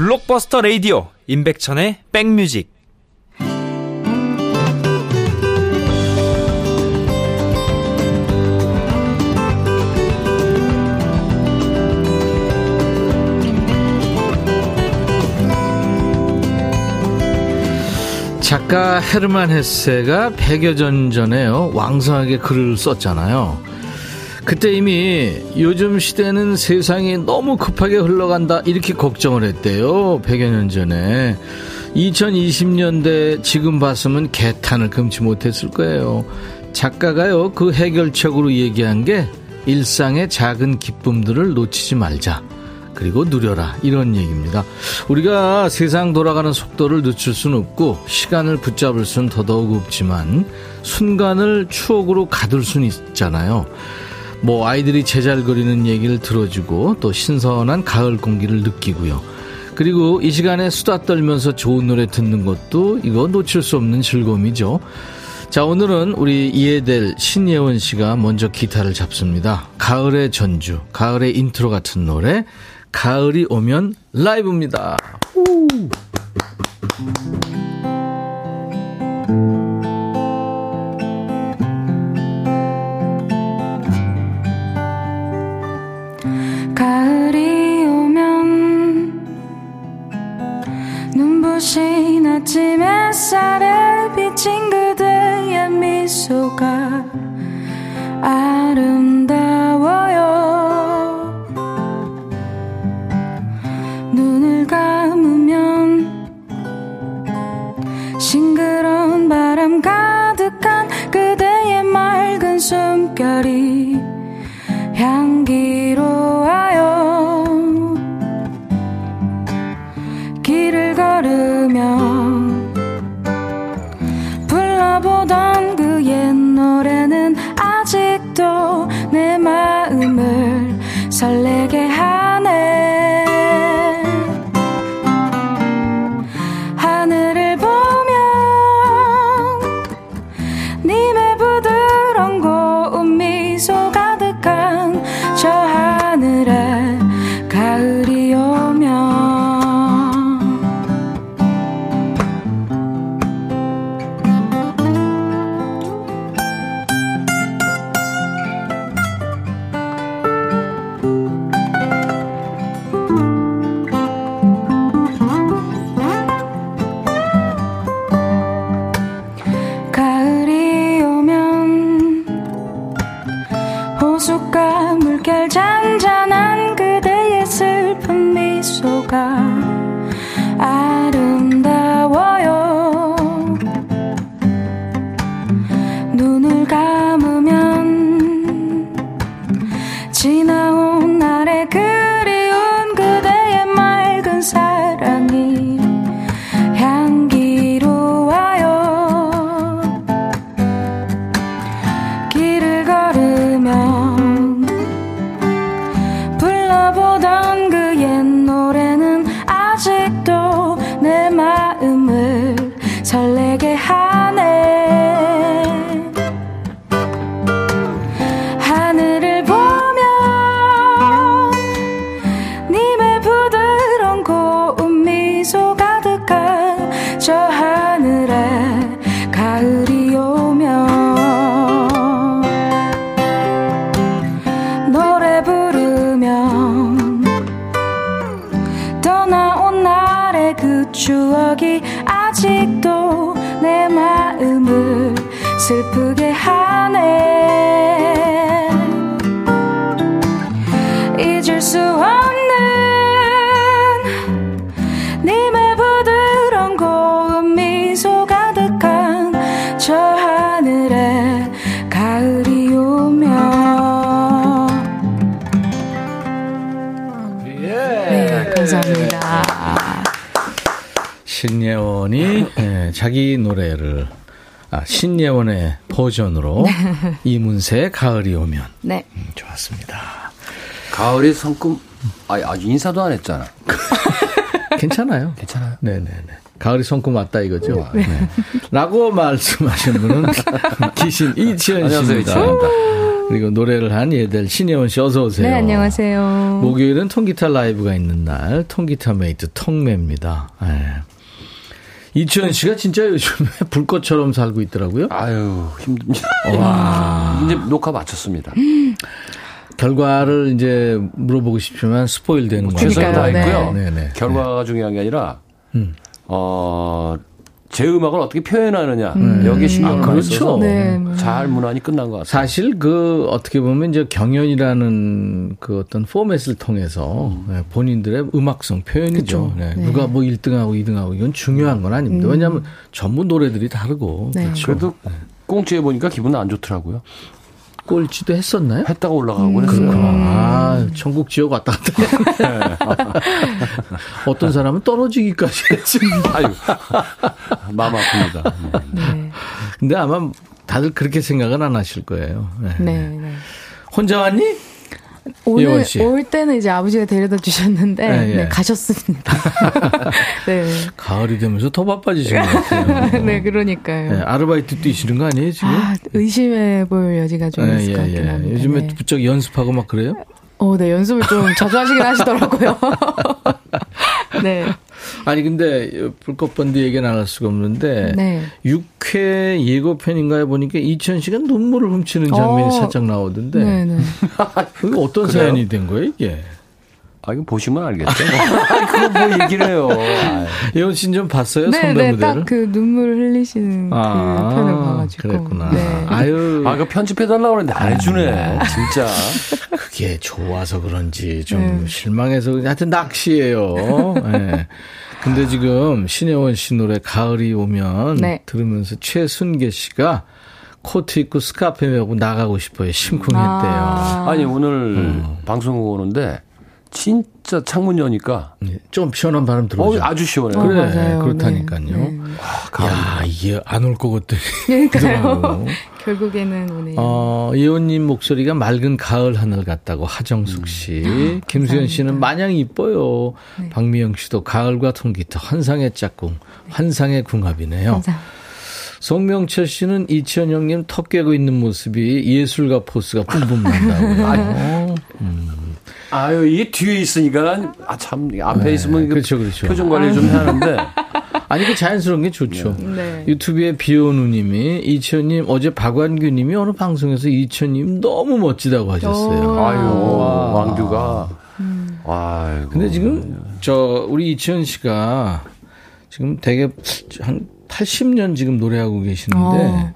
블록버스터 레이디오 임백천의 백뮤직 작가 헤르만 헤세가 100여 년 전에요. 왕성하게 글을 썼잖아요. 그때 이미 요즘 시대는 세상이 너무 급하게 흘러간다 이렇게 걱정을 했대요. 100여 년 전에. 2020년대 지금 봤으면 개탄을 금치 못했을 거예요. 작가가요, 그 해결책으로 얘기한 게 일상의 작은 기쁨들을 놓치지 말자. 그리고 누려라. 이런 얘기입니다. 우리가 세상 돌아가는 속도를 늦출 수는 없고, 시간을 붙잡을 수는 더더욱 없지만, 순간을 추억으로 가둘 수는 있잖아요. 뭐, 아이들이 제잘거리는 얘기를 들어주고, 또 신선한 가을 공기를 느끼고요. 그리고 이 시간에 수다 떨면서 좋은 노래 듣는 것도 이거 놓칠 수 없는 즐거움이죠. 자, 오늘은 우리 예델 신예원 씨가 먼저 기타를 잡습니다. 가을의 전주, 가을의 인트로 같은 노래, 가을이 오면 라이브입니다. 햇살에 비친 그대의 미소가 버전으로 이문세의 가을이 오면 네. 음, 좋았습니다. 가을이 성큼 아 아주 인사도 안 했잖아. 괜찮아요. 괜찮아요. 네네네. 가을이 성큼 왔다 이거죠. 네. 라고 말씀하신 분은 기신 이치현 씨입니다. 그리고 노래를 한 예델 신예원 씨 어서 오세요. 네, 안녕하세요. 목요일은 통기타 라이브가 있는 날 통기타 mate 통매입니다. 네. 이치현 씨가 진짜 요즘에 불꽃처럼 살고 있더라고요. 아유 힘듭니다. 와. 이제 녹화 마쳤습니다. 결과를 이제 물어보고 싶지만 스포일 되는 거죠. 최선을 다했고요. 네. 네네. 결과가 중요한 게 아니라 음. 어 제 음악을 어떻게 표현하느냐 음. 여기에 신경을 아, 그렇죠. 써서 네, 네. 잘 문안이 끝난 것 같아요. 사실 그 어떻게 보면 이제 경연이라는 그 어떤 포맷을 통해서 네, 본인들의 음악성 표현이죠. 네, 네. 누가 뭐 1등하고 2등하고 이건 중요한 건 아닙니다. 음. 왜냐하면 전부 노래들이 다르고 네. 그렇죠. 그래도 꽁지에 보니까 기분 안 좋더라고요. 꼴찌도 했었나요? 했다가 올라가고 했어요. 그렇구나. 아, 천국 지옥 왔다 갔다. 어떤 사람은 떨어지기까지 했지. 아유, 마음 아픕니다. 네. 네. 근데 아마 다들 그렇게 생각은 안 하실 거예요. 네. 네, 네. 혼자 왔니? 오늘. 올 때는 이제 아버지가 데려다 주셨는데 네, 예. 네, 가셨습니다. 네. 가을이 되면서 더 바빠지신 것 같아요. 네, 그러니까요. 네, 아르바이트 뛰시는 거 아니에요, 지금? 아, 의심해 볼 여지가 좀 있을 것 같긴 합니다. 요즘에 네. 부쩍 연습하고 막 그래요? 어, 네, 연습을 좀 자주 하시긴 하시더라고요. 네. 아니, 근데 불꽃번드 얘기 안할 수가 없는데, 네. 6회 예고편인가에 보니까 이천 씨가 눈물을 훔치는 장면이 어. 살짝 나오던데, 네, 네. 그게 어떤 그래요? 사연이 된 거예요, 이게? 아, 이거 보시면 알겠죠. 아니, 그거 뭐 얘기를 해요. 예원 씨는 좀 봤어요? 네, 선배 네, 무대를? 딱그 눈물 흘리시는 아, 그 편을 봐가지고. 그랬구나. 네. 아유. 아, 그 편집해달라고 그랬는데 안 해주네. 진짜. 그게 좋아서 그런지 좀 네. 실망해서 그런지 하여튼 낚시예요. 네. 근데 지금 신혜원 씨 노래 가을이 오면 네. 들으면서 최순계 씨가 코트 입고 스카프 메고 나가고 싶어요. 심쿵했대요. 아. 아니, 오늘 방송 오는데 진짜 창문 여니까 네, 좀 시원한 바람 어, 들어오죠. 아주 시원해요. 어, 그래 맞아요. 그렇다니까요. 네, 네. 야 이게 안 올 것 같더니 그러니까요. 결국에는 오늘. 어, 예원님 목소리가 맑은 가을 하늘 같다고 하정숙 씨. 김수현 씨는 마냥 이뻐요. 박미영 씨도 가을과 통기타, 환상의 짝꿍, 환상의 궁합이네요. 항상. 송명철 씨는 이치현형님 턱 깨고 있는 모습이 예술가 포스가 뿜뿜 난다고요. 아유, 이게 뒤에 있으니까, 아, 참, 앞에 있으면 이거 그렇죠, 그렇죠. 표정 관리 좀 해야 하는데. 아니, 그 자연스러운 게 좋죠. 네. 유튜브에 비오누님이 이치현님 어제 박완규님이 어느 방송에서 이치현님 너무 멋지다고 하셨어요. 오. 아유, 와. 왕규가. 음. 아이고. 근데 지금 저 우리 이치현 씨가 지금 되게 한 80년 지금 노래하고 계시는데 어,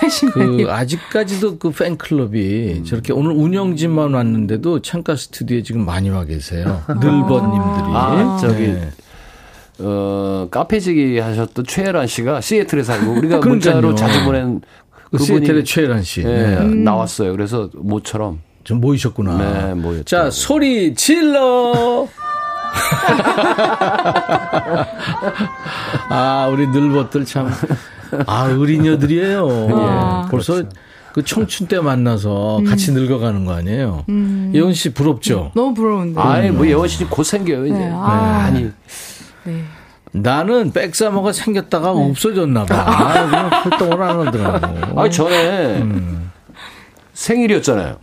80년이요. 그 아직까지도 그 팬클럽이 저렇게 오늘 운영진만 왔는데도 창가 스튜디오에 지금 많이 와 계세요. 늘버님들이. 아, 저기, 네. 어, 카페지기 하셨던 최혜란 씨가 시애틀에 살고 우리가. 문자로 자주 보낸 그 시애틀의 최혜란 씨. 예, 네. 나왔어요. 그래서 모처럼 좀 모이셨구나. 네, 모였죠. 자, 소리 질러! 아, 우리 늘벗들 참, 아, 어린이들이에요. 와. 벌써 그 청춘 때 만나서 음. 같이 늙어가는 거 아니에요? 예원 씨 부럽죠? 너무 부러운데. 아이 뭐 예원 씨 곧 생겨요 이제. 네, 아. 아니 네. 나는 백사모가 생겼다가 없어졌나 봐. 아, 그냥 활동을 안 하더라고. 아 전에 음. 생일이었잖아요.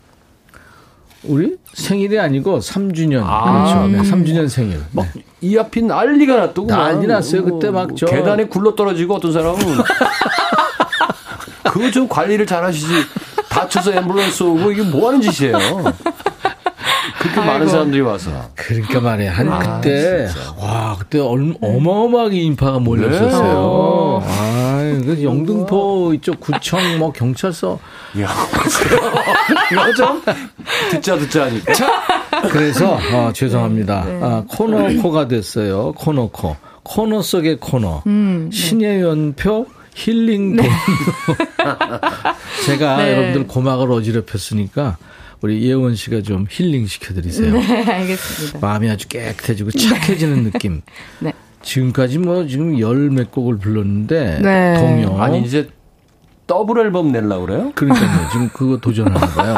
우리 생일이 아니고 3주년. 아. 그렇죠. 네, 3주년 생일. 네. 이 앞이 난리가 났더고 난리 났어요. 그때 막 저- 계단에 굴러 떨어지고 어떤 사람은 그거 좀 관리를 잘 하시지 다쳐서 앰뷸런스 오고 이게 뭐 하는 짓이에요. 그렇게 많은 사람들이 와서 그러니까 말이야. 한 아, 그때 와 그때 얼- 어마어마하게 인파가 몰렸었어요. 아, 그 영등포 이쪽 구청 뭐 경찰서 야 이거 좀 듣자 듣자 하니까 그래서 어, 죄송합니다. 아, 코너코가 됐어요. 코너코 코너 속의 코너 음, 신의 연표 힐링 돈 제가 네. 여러분들 고막을 어지럽혔으니까 우리 예원 씨가 좀 힐링 시켜드리세요. 네, 알겠습니다. 마음이 아주 깨끗해지고 착해지는 느낌. 네. 지금까지 뭐 지금 열 몇 곡을 불렀는데 네. 동요. 아니 이제 더블 앨범 내려고 그래요? 그러니까요. 지금 그거 도전하는 거예요.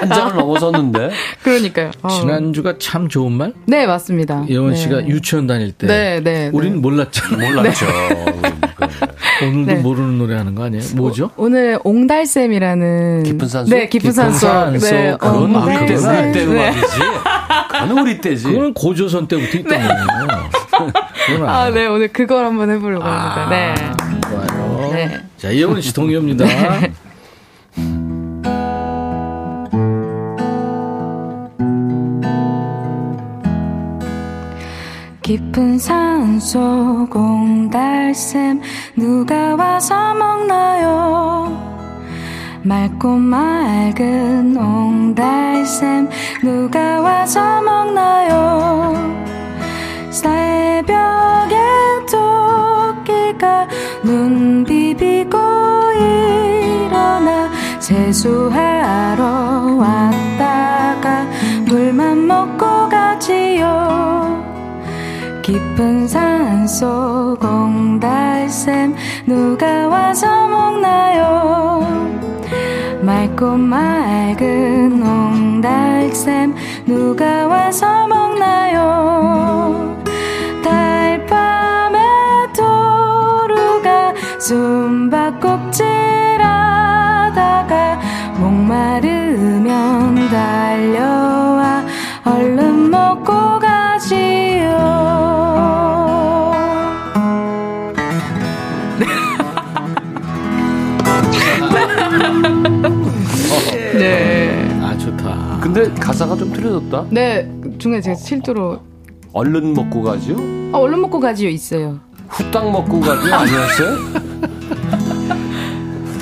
한 장을 넘어섰는데 그러니까. 어. 지난주가 참 좋은 말? 네, 맞습니다. 예원 네. 씨가 유치원 다닐 때 네, 네. 우린 네. 몰랐잖아. 몰랐죠. 오늘도 네. 모르는 노래 하는 거 아니에요? 뭐죠? 오 늘 옹달샘이라는 깊은 산속? 네, 깊은 산속. 산속. 네, 그건 우리 때. 우리 때 네. 음악이지. 그건 우리 때지. 그거는 고조선 때부터 있던 거예요. 아. 네, 오늘 그걸 한번 해보려고 아. 합니다. 네. 좋아요. 네. 자, 예원 씨 동요입니다. 깊은 깊은 산속 옹달샘 누가 와서 먹나요? 맑고 맑은 옹달샘 누가 와서 먹나요? 새벽에 토끼가 눈 비비고 일어나 세수하러 왔다가 물만 먹고 가지요. 깊은 산속 옹달샘 누가 와서 먹나요? 맑고 맑은 옹달샘 누가 와서 먹나요 숨바꼭질하다가 목마르면 달려와 얼른 먹고 가지요 네. 아 좋다. 근데 가사가 좀 틀려졌다. 네, 중간에 제가 실제로 얼른 먹고 가지요? 아, 얼른 먹고 가지요 있어요. 후딱 먹고 가지요? 아니었어요?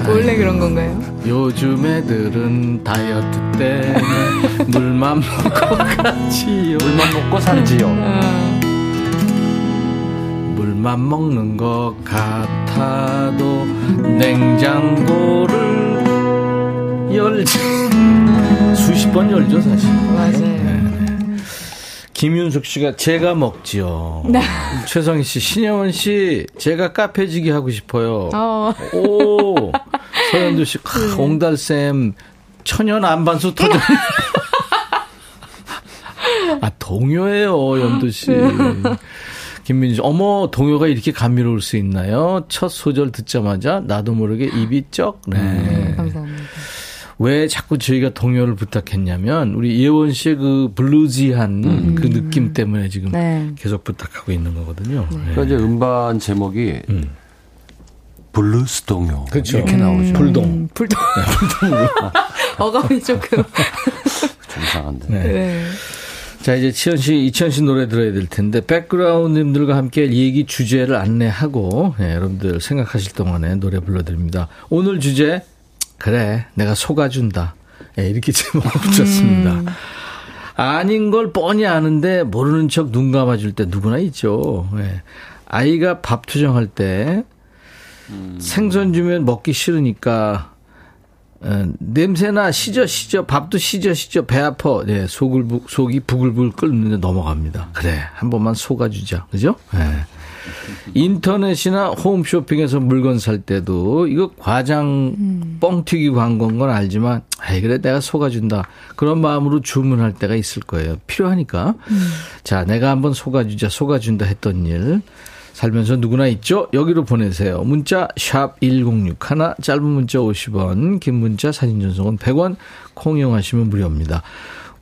원래 그런 건가요? 요즘 애들은 다이어트 때문에 물만 먹고 가지요. 물만 먹고 살지요. 어, 물만 먹는 것 같아도 냉장고를 열지 수십 번 열죠 사실. 맞아요. 김윤숙 씨가 제가 먹지요. 네. 최성희 씨, 신영원 씨, 제가 카페지기 하고 싶어요. 어, 오 서현두 씨, 크, 옹달샘 천연 안반수 터져. 아 동요예요, 연두 씨. 김민주, 씨, 어머 동요가 이렇게 감미로울 수 있나요? 첫 소절 듣자마자 나도 모르게 입이 쩍. 네. 감사합니다. 왜 자꾸 저희가 동요를 부탁했냐면 우리 예원 씨의 그 bluesy한 그 느낌 때문에 지금 네. 계속 부탁하고 있는 거거든요. 네. 그러니까 이제 음반 제목이 음. 블루스 동요 그렇죠. 이렇게 나오죠. 불동. 음, 불동. 어감이 조금. 좀 이상한데. 네. 네. 자 이제 치현 씨, 이치현 씨 노래 들어야 될 텐데 백그라운드님들과 함께 얘기 주제를 안내하고 예, 여러분들 생각하실 동안에 노래 불러드립니다. 오늘 주제 그래 내가 속아준다 예, 이렇게 제목을 붙였습니다. 아닌 걸 뻔히 아는데 모르는 척 눈 감아줄 때 누구나 있죠. 예. 아이가 밥 투정할 때 생선 주면 먹기 싫으니까 어, 냄새나 시저 시저 밥도 시저 시저 배 아파 예, 속을 부- 속이 부글부글 끓는데 넘어갑니다. 그래 한 번만 속아주자 그죠? 예. 인터넷이나 홈쇼핑에서 물건 살 때도 이거 과장 뻥튀기 광고인 건 알지만 아이 그래 내가 속아준다. 그런 마음으로 주문할 때가 있을 거예요. 필요하니까. 자 내가 한번 속아주자 속아준다 했던 일. 살면서 누구나 있죠? 여기로 보내세요. 문자 샵1061 짧은 문자 50원 긴 문자 사진 전송은 100원. 콩 이용하시면 무료입니다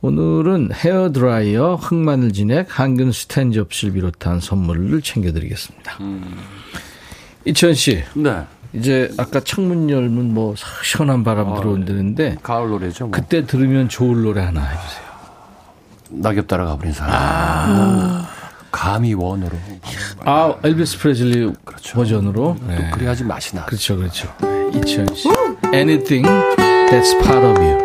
오늘은 헤어드라이어 흑마늘 진액 항균 스텐 접시를 비롯한 선물을 챙겨드리겠습니다. 이천 씨, 네. 이제 아까 창문 열면 뭐 시원한 바람 아, 들어온다는데 가을 노래죠. 뭐. 그때 들으면 좋을 노래 하나 해주세요. 낙엽 따라가 버린 사람. 감히 원으로. 아, 엘비스 프레즐리 그렇죠. 버전으로. 네. 그래야지 맛이 나. 그렇죠, 그렇죠. 이천 씨, Anything That's Part of You.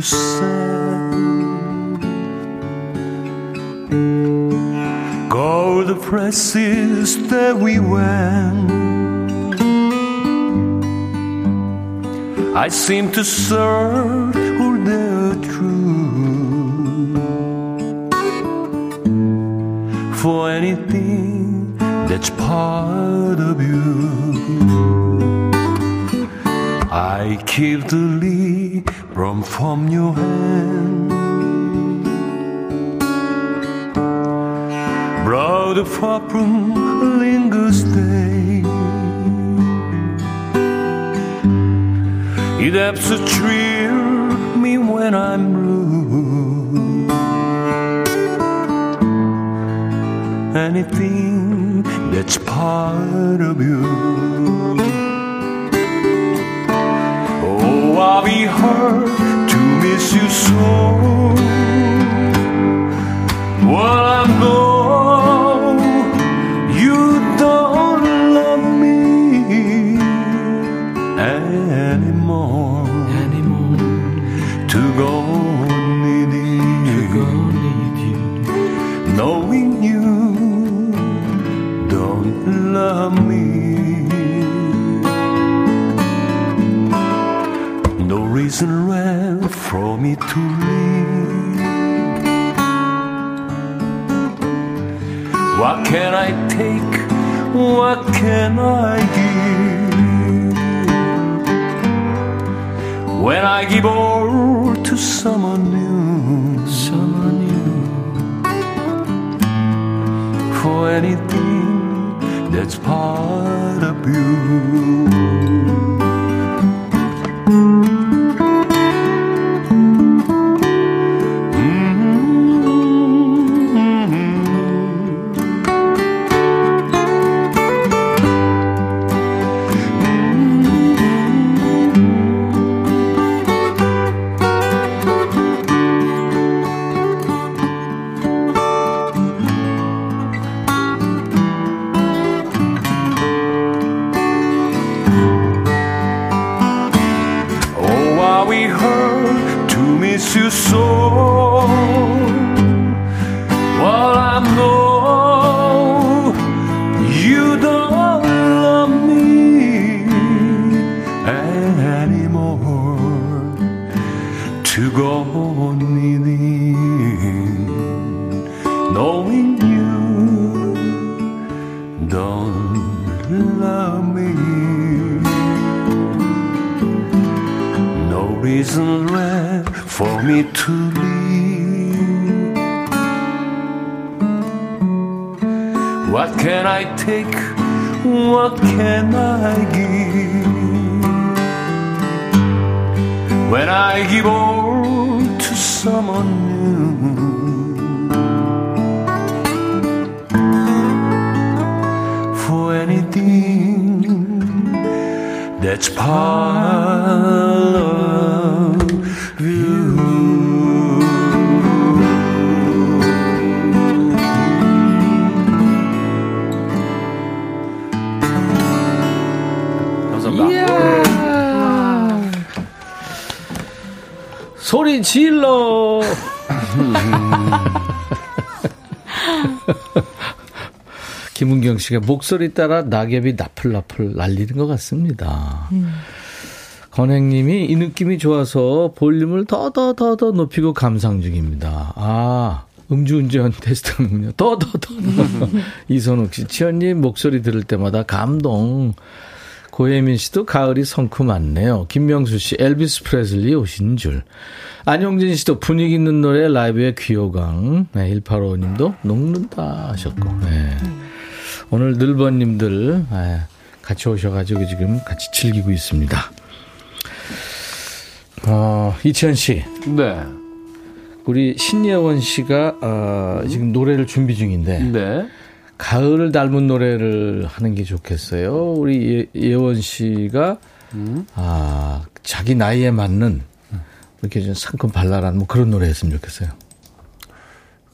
You said. Go the places that we went. I seem to search for the truth, for anything that's part of you. I keep the lead from from your hand. Brought the problem lingers day. It helps to cheer me when I'm blue. anything that's part of you. I'll be hurt to miss you so. Well, I know you don't love me anymore. Anymore. To go on needing you, knowing you don't love me. Reason left for me to leave. What can I take? What can I give? When I give all to someone new, someone new, for anything that's part of you. Can I take? What can I give? When I give all to someone new for anything that's part of 소리 질러. 김은경 씨가 목소리 따라 낙엽이 나풀나풀 날리는 것 같습니다. 건행님이 이 느낌이 좋아서 볼륨을 더 더 더 더 높이고 감상 중입니다. 아, 음주운전 테스트는군요. 더 더 더. 이선욱 씨, 치현님 목소리 들을 때마다 감동. 고혜민 씨도 가을이 성큼많네요. 김명수 씨, 엘비스 프레슬리 오신 줄. 안용진 씨도 분위기 있는 노래 라이브의 귀호강. 네, 185님도 녹는다 하셨고. 네. 오늘 늘번님들 네, 같이 오셔가지고 지금 같이 즐기고 있습니다. 어, 이치현 씨. 네. 우리 신예원 씨가 어, 지금 노래를 준비 중인데. 네. 가을을 닮은 노래를 하는 게 좋겠어요. 우리 예, 예원 씨가 아 자기 나이에 맞는 이렇게 좀 상큼 발랄한 뭐 그런 노래 했으면 좋겠어요.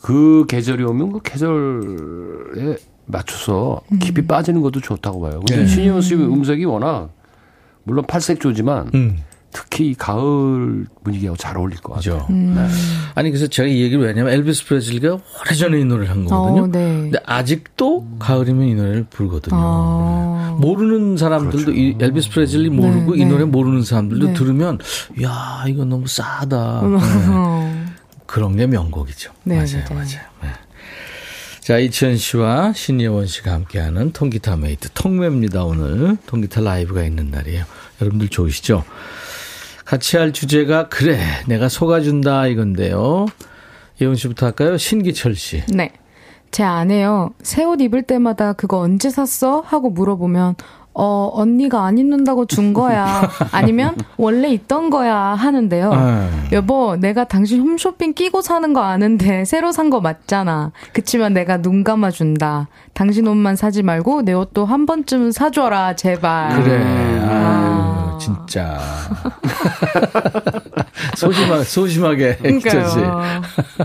그 계절이 오면 그 계절에 맞춰서 깊이 빠지는 것도 좋다고 봐요. 근데 네. 신혜원 씨 음색이 워낙 물론 팔색조지만 음. 특히 이 가을 분위기하고 잘 어울릴 것 같아요. 그죠. 아니 그래서 제가 이 얘기를 왜냐면 엘비스 프레슬리가 오래전에 이 노래를 한 거거든요. 어, 네. 근데 아직도 가을이면 이 노래를 부르거든요. 아. 모르는 사람들도 이 엘비스 프레슬리 모르고 네, 이 네. 노래 모르는 사람들도 네. 들으면 야 이거 너무 싸다. 음. 네. 그런 게 명곡이죠. 네, 맞아요, 맞아요. 맞아요. 네. 자, 이치현 씨와 신예원 씨가 함께하는 통기타 mate 통매입니다. 오늘 통기타 라이브가 있는 날이에요. 여러분들 좋으시죠? 같이 할 주제가 그래 내가 속아준다 이건데요. 예원 씨부터 할까요? 신기철 씨. 네. 제 아내요. 새 옷 입을 때마다 그거 언제 샀어? 하고 물어보면 어, 언니가 안 입는다고 준 거야. 아니면 원래 있던 거야 하는데요. 네. 여보, 내가 당신 홈쇼핑 끼고 사는 거 아는데 새로 산 거 맞잖아. 그치만 내가 눈 감아 준다. 당신 옷만 사지 말고 내 옷도 한 번쯤은 사줘라, 제발. 그래. 아유, 진짜. 소심하, 소심하게 그러니까요. 액터지.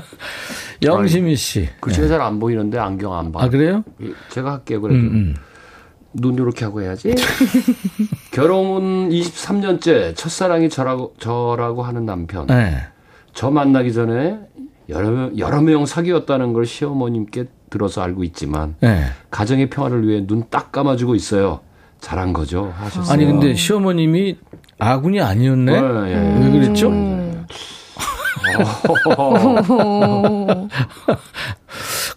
영심이 씨. 글씨가 잘안 보이는데 안경 안 봐. 아, 그래요? 제가 할게요, 그래도. 음, 음. 눈 이렇게 하고 해야지. 결혼 23년째 첫사랑이 저라고, 저라고 하는 남편. 네. 저 만나기 전에 여러, 명- 여러 명 사귀었다는 걸 시어머님께 들어서 알고 있지만 네. 가정의 평화를 위해 눈 딱 감아주고 있어요. 잘한 거죠. 하셨어요. 아니, 근데 시어머님이 아군이 아니었네? 네, 예. 왜 그랬죠? 음.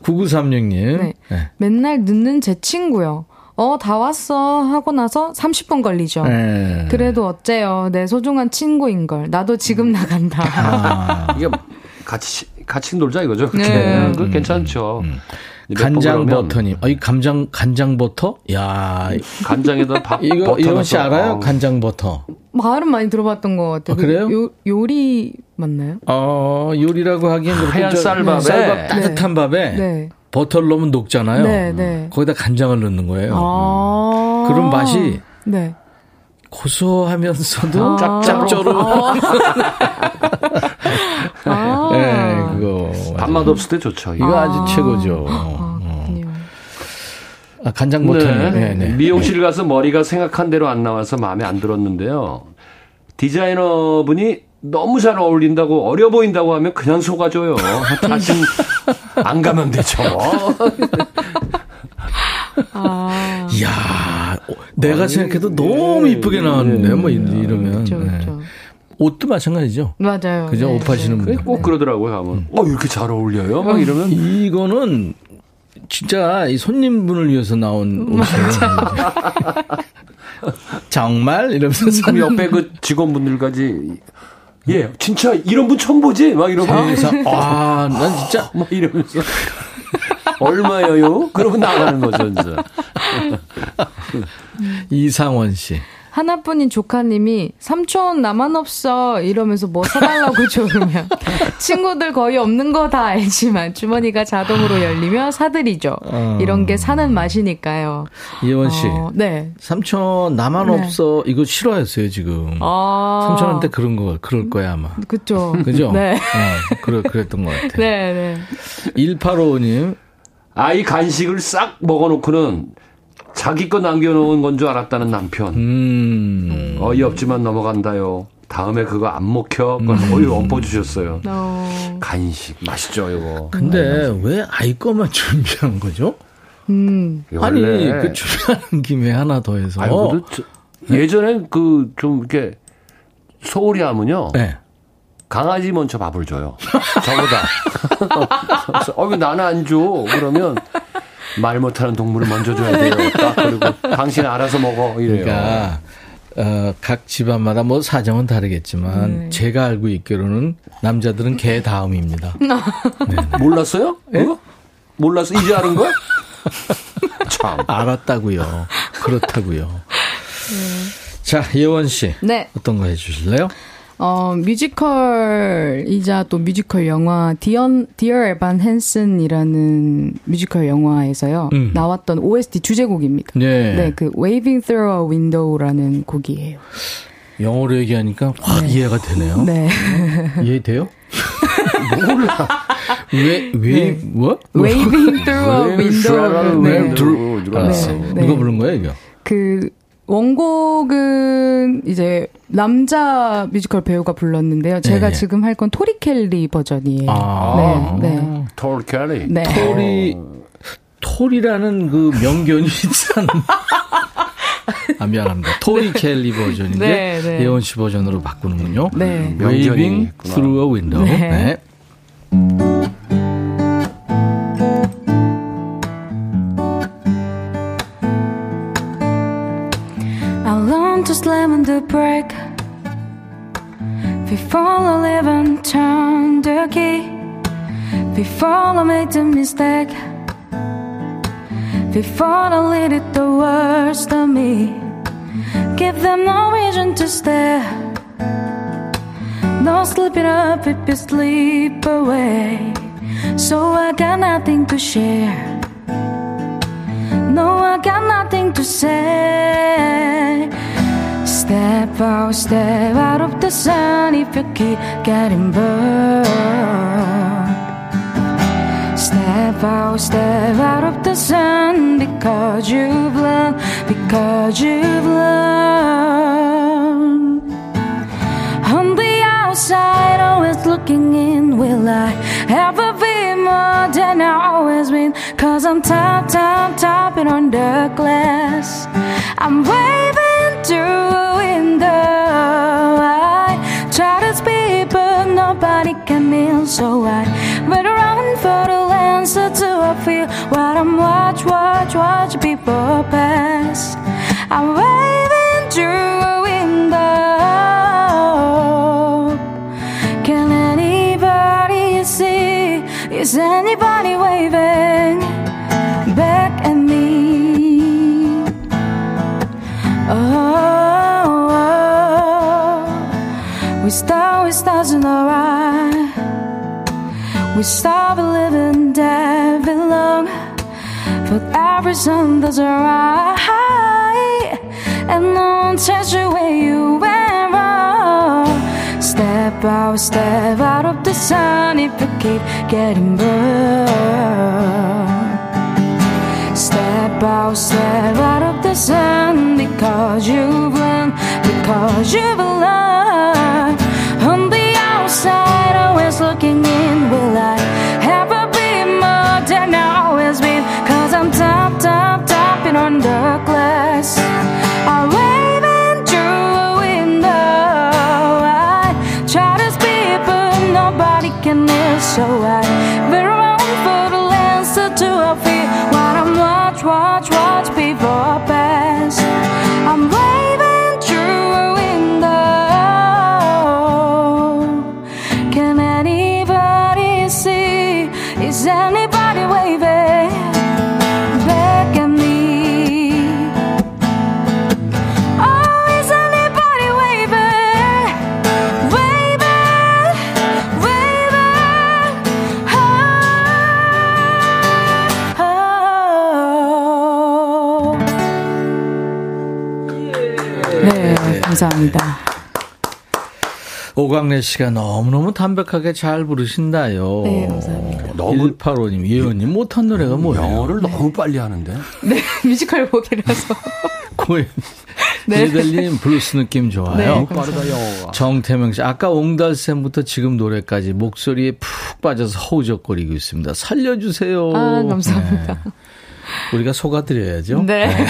9936님. 네. 맨날 늦는 제 친구요. 어, 다 왔어. 하고 나서 30분 걸리죠. 네. 그래도 어째요. 내 소중한 친구인 걸. 나도 지금 나간다. 아. 이게 같이 같이 놀자 이거죠. 그렇게. 네. 그거 괜찮죠. 몇번 간장 버터님. 어, 이 감장, 간장 버터? 야 간장에다 밥 이거, 버터 이원 씨 알아요? 어우. 간장 버터. 말은 많이 들어봤던 것 같아요. 아, 그래요? 요, 요리 맞나요? 어, 요리라고 하기엔 하얀 저- 쌀밥에. 쌀밥 따뜻한 밥에 네. 버터를 넣으면 녹잖아요. 네, 네. 거기다 간장을 넣는 거예요. 아. 그런 맛이 네. 고소하면서도 아. 짭조름. 아. 네, 그거. 밥맛 없을 때 좋죠. 이거 이거. 아주 최고죠. 아, 그렇군요. 아, 간장 버터님. 네, 네. 미용실 가서 머리가 생각한 대로 안 나와서 마음에 안 들었는데요. 디자이너분이 너무 잘 어울린다고 어려 보인다고 하면 그냥 속아줘요. 다시 안 가면 되죠. 아. 이야, 어, 내가 생각해도 너무 이쁘게 나왔는데, 뭐, 이- 이러면. 그렇죠, 네. 그렇죠. 옷도 마찬가지죠. 맞아요. 그죠? 네. 옷 파시는 분들. 꼭 그러더라고요. 하면 어 이렇게 잘 어울려요. 막 이러면 이거는 진짜 이 손님분을 위해서 나온 옷이에요. 정말? 이러면서 그럼 옆에 그 직원분들까지 예 진짜 이런 분 처음 보지 막 이러고 그래서 아, 난 진짜 막 이러면서 얼마예요? 그러고 나가는 거죠, 이제. 이상원 씨. 하나뿐인 조카님이 삼촌 나만 없어 이러면서 뭐 사달라고 조르면 친구들 거의 없는 거 다 알지만 주머니가 자동으로 열리며 사드리죠. 어. 이런 게 사는 맛이니까요. 이원 씨. 어, 네. 삼촌 나만 네. 없어. 이거 싫어했어요, 지금. 아. 삼촌한테 그런 거 그럴 거야, 아마. 그쵸. 그죠? 네. 어, 그래, 그랬던 것 같아. 네, 네. 1855님. 아이 간식을 싹 먹어놓고는 자기 거 남겨놓은 건 줄 알았다는 남편. 음. 어이없지만 넘어간다요. 다음에 그거 안 먹혀. 그걸 음. 어이 엎어주셨어요. 어. 간식 맛있죠, 이거. 근데 왜 아이 것만 준비한 거죠? 음. 아니, 원래 그 준비하는 김에 하나 더 해서. 그 저- 예전에 그좀 이렇게 소홀히 하면요. 네. 강아지 먼저 밥을 줘요. 저보다. 어, 왜 나는 안 줘? 그러면 말 못하는 동물을 먼저 줘야 돼요. 딱 그리고 당신 알아서 먹어. 이래요. 그러니까 어, 각 집안마다 뭐 사정은 다르겠지만 네. 제가 알고 있기로는 남자들은 개 다음입니다. 몰랐어요? 그거? 몰랐어? 이제 아는 거야? 참. 알았다고요. 그렇다고요. 자, 예원 씨. 네. 어떤 거 해주실래요? 어, 뮤지컬이자 또 뮤지컬 영화 Dear, Dear Evan Hansen이라는 뮤지컬 영화에서요. 음. 나왔던 OST 주제곡입니다. 네. 네, 그 Waving Through a Window라는 곡이에요. 영어로 얘기하니까 확 이해가 되네요. 네. 이해돼요? 몰라. 왜, 왜, 뭐? Waving Through a Window. 왜, 네. 들, 알았어. 네, 네. 누가 부른 거예요, 이거? 그 원곡은 이제 남자 뮤지컬 배우가 불렀는데요. 제가 네, 네. 지금 할 건 토리 켈리 버전이에요. 아. 네, 네. 톨 캐리. 네. 토리, 토리라는 그 명견이 있잖아. 아, 미안합니다. 토리 켈리 버전인데, 네, 네. 예원 씨 버전으로 바꾸는군요. 네. 명견이 Waving 있구나. through a window. 네. 네. The brake before I live and turn the key. Before I make the mistake, before they lead it the worst of me. Give them no reason to stare. No slip it up if you sleep away. So I got nothing to share. No, I got nothing to say. Step out, step out of the sun if you keep getting burned. Step out, step out of the sun because you've learned, because you've learned. On the outside, always looking in, will I ever be more than I always been? Cause I'm top, top, topping on the glass. I'm waving through a window. I try to speak, but nobody can hear, so I wait around for the answer to a feel what I'm watch, watch, watch people pass. I'm waving through a window. Can anybody see? Is anybody waving our eye. We stop living that belong. But every sun does right, and no one tells you where you went wrong. Step out, step out of the sun if you keep getting burned. Step out, step out of the sun because you've learned, because you've learned. Outside, always looking in, will I ever be more than I always been? Cause I'm top, top, topping on the glass. I'm waving through a window. I try to speak, but nobody can hear, so I veer around for the answer to a fear. What I'm watch, watch, watch 오광래 씨가 너무너무 담백하게 잘 부르신다요. 네, 감사합니다. 너무 185님, 예원님 못한 노래가 뭐예요? 영어를 너무 빨리 하는데. 네, 뮤지컬 곡이라서. 고해. 네. 예델님 블루스 느낌 좋아요. 네, 너무 빠르다 영어가. 정태명 씨, 아까 옹달샘부터 지금 노래까지 목소리에 푹 빠져서 허우적거리고 있습니다. 살려주세요. 아, 감사합니다. 네. 우리가 속아드려야죠. 네.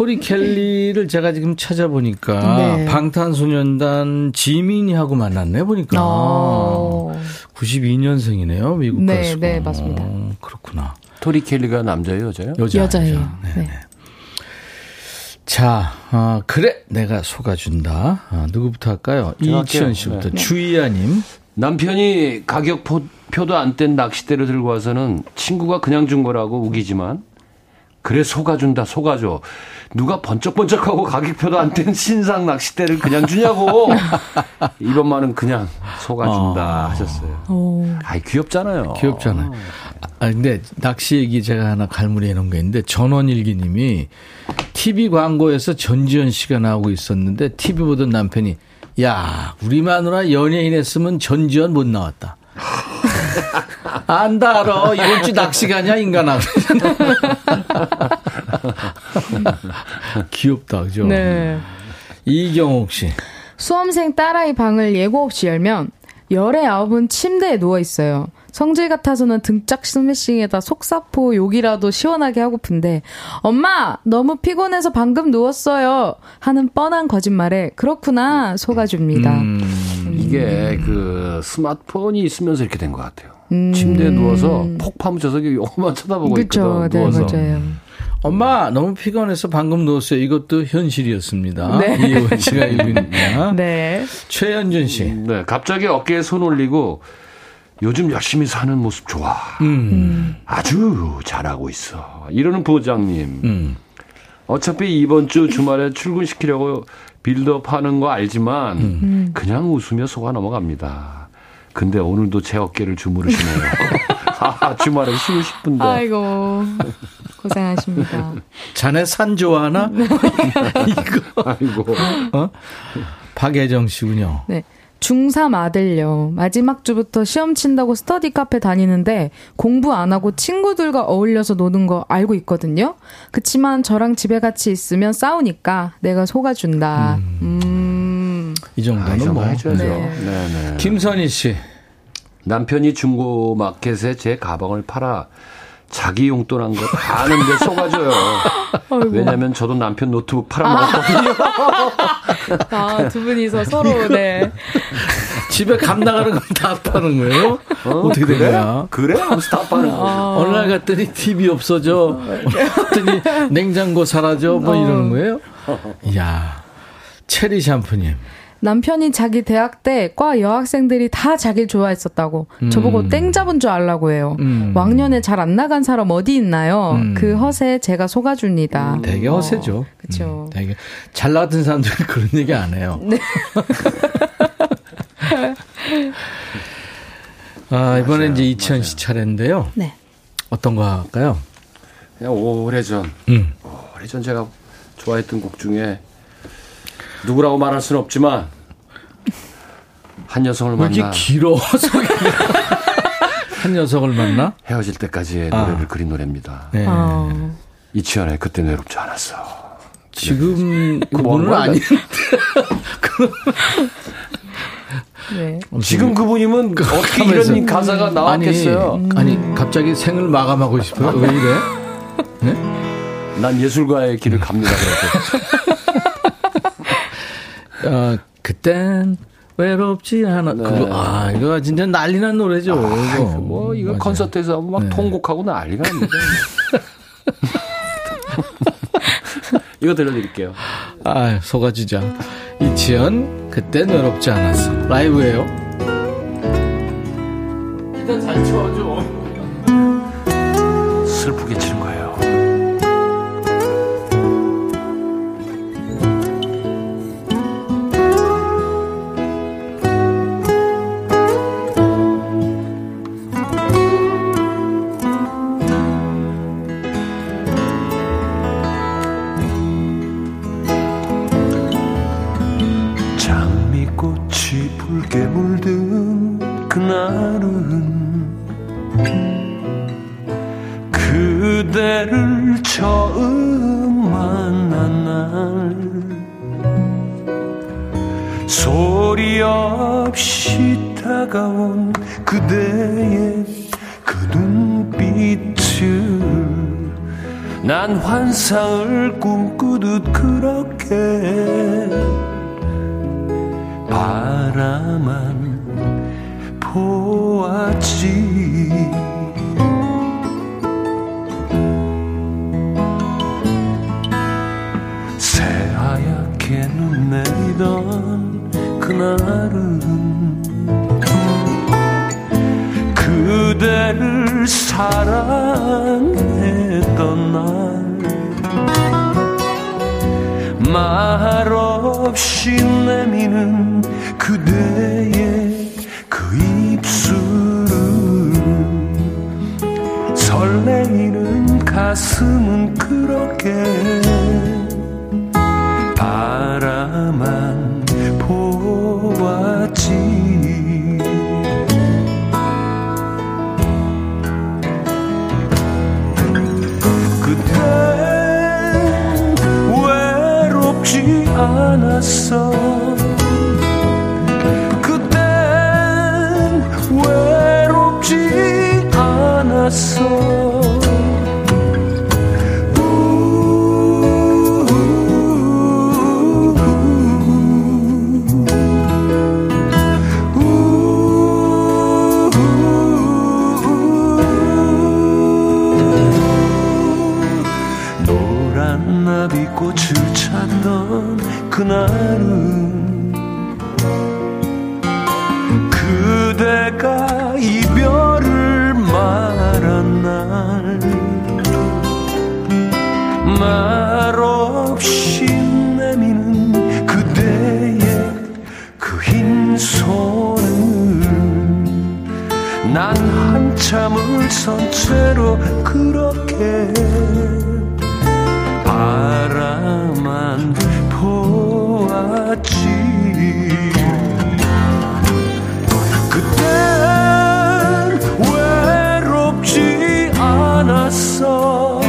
토리 켈리를 제가 지금 찾아보니까 네. 방탄소년단 지민이하고 만났네 보니까 어. 92년생이네요 미국 네, 가수고. 네, 맞습니다. 어, 그렇구나. 토리 켈리가 남자예요, 여자예요? 여자, 여자예요. 네, 네. 네. 자, 아, 그래 내가 속아준다. 아, 누구부터 할까요? 이치현. 씨부터 네. 주희아님. 남편이 가격 표, 표도 안 뗀 낚싯대를 들고 와서는 친구가 그냥 준 거라고 우기지만 그래 속아준다 속아줘 누가 번쩍번쩍하고 가격표도 안 뗀 신상 낚싯대를 그냥 주냐고 이번 말은 그냥 속아준다 어. 하셨어요. 오. 아이 귀엽잖아요. 귀엽잖아요. 아, 근데 낚시 얘기 제가 하나 갈무리해 놓은 게 있는데 전원일기님이 TV 광고에서 전지현 씨가 나오고 있었는데 TV 보던 남편이 야 우리 마누라 연예인 했으면 전지현 못 나왔다. 안다 알아 이번 주 낚시 가냐 인간아. 귀엽다 그죠? 네. 이경옥 씨. 수험생 딸아이 방을 예고 없이 열면 열의 아홉은 침대에 누워 있어요. 성질 같아서는 등짝 스매싱에다 속사포 욕이라도 시원하게 하고픈데 엄마 너무 피곤해서 방금 누웠어요 하는 뻔한 거짓말에 그렇구나 속아줍니다. 음, 이게 그 스마트폰이 있으면서 이렇게 된 것 같아요. 음. 침대에 누워서 폭 파묻혀서 요거만 쳐다보고 그렇죠, 있거든. 네 누워서. 맞아요. 엄마 너무 피곤해서 방금 누웠어요. 이것도 현실이었습니다. 네. 이혜원 씨가 읽습니다. 네. 최현준 씨. 네, 갑자기 어깨에 손 올리고 요즘 열심히 사는 모습 좋아. 음. 아주 잘하고 있어. 이러는 부장님. 음. 어차피 이번 주 주말에 출근시키려고 빌드업 하는 거 알지만 음. 그냥 웃으며 속아 넘어갑니다. 근데 오늘도 제 어깨를 주무르시네요. 아, 주말에 쉬고 싶은데. 아이고 고생하십니다. 자네 산 좋아하나? 이거. 아이고. 어? 박예정 씨군요. 네. 중3 아들요. 마지막 주부터 시험 친다고 스터디 카페 다니는데 공부 안 하고 친구들과 어울려서 노는 거 알고 있거든요. 그치만 저랑 집에 같이 있으면 싸우니까 내가 속아준다. 음. 이 정도는 아, 이 정도 뭐. 해줘야죠. 네. 네, 네. 김선희 씨. 남편이 중고 마켓에 제 가방을 팔아 자기 용돈한 거 다 아는데 속아줘요. 왜냐면 저도 남편 노트북 팔아먹었거든요. 아, 두 분이서 서로, 네. 집에 감 나가는 건 다 파는 거예요? 어? 떻게된 그래? 거야? 그래? 하면서 다 파는 거예요. 어느 날 갔더니 TV 없어져. 갔더니 냉장고 사라져. 뭐 이러는 거예요? 이야. 체리 샴푸님. 남편이 자기 대학 때 과 여학생들이 다 자기를 좋아했었다고 저보고 땡 잡은 줄 알라고 해요. 음. 왕년에 잘 안 나간 사람 어디 있나요? 그 허세 제가 속아줍니다. 되게 허세죠. 그쵸. 음, 되게 잘 나갔던 사람들은 그런 얘기 안 해요. 네. 아, 이번에 이제 이천 씨 차례인데요. 네. 어떤 거 할까요? 그냥 오래전, 음. 오래전 제가 좋아했던 곡 중에 누구라고 말할 수는 없지만 한 여성을 왜 이렇게 만나 길어, 소개가. 한 녀석을 만나? 헤어질 때까지의 아. 노래를 그린 노래입니다. 네. 어. 이치현의 그때 외롭지 않았어. 지금 뭐 그분은? 아닌데. 네. 지금 그분이면 어떻게 하면서. 이런 가사가 나왔겠어요? 아니, 아니, 갑자기 생을 마감하고 싶어요. 왜 이래? 난 예술가의 길을 갑니다. 그래서. 어, 그땐 외롭지 않아. 네. 그거, 아, 이거 진짜 난리 난 노래죠. 아, 이거. 뭐 이거 맞아요. 콘서트에서 막 네. 통곡하고 난리가 납니다. 이거 들려드릴게요. 아, 속아주자. 이치현, 그땐 외롭지 않았어. 라이브예요 일단 잘 쳐줘. 그대를 처음 만난 날 소리 없이 다가온 그대의 그 눈빛을 난 환상을 꿈꾸듯 그렇게 바라만 보았지 내리던 그날은 그대를 사랑했던 날. 말없이 내미는 그대의 그 입술을 설레이는 가슴은 그렇게 바라만 보았지. 그땐 외롭지 않았어. 그땐 외롭지 않았어 나는 그대가 이별을 말한 날 말없이 내미는 그대의 그 흰 손을 난 한참을 선 채로 그렇게 바라만 보았지 그땐 외롭지 않았어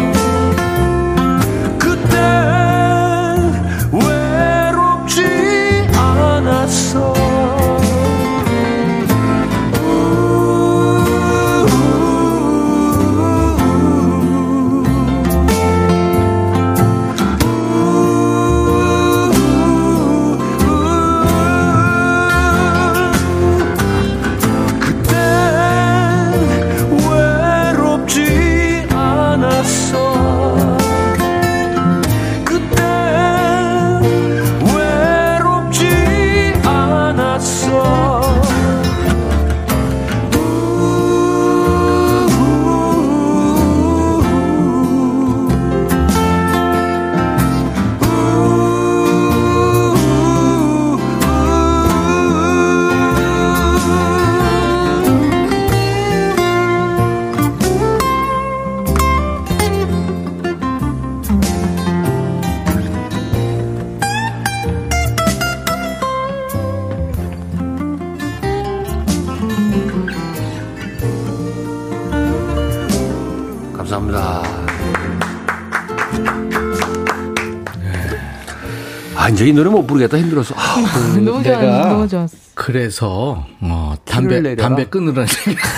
아, 이 노래 못 부르겠다. 힘들어서. 아, 너무 좋았어. 내가 너무 좋았어. 그래서 어, 담배. 담배 끊으라는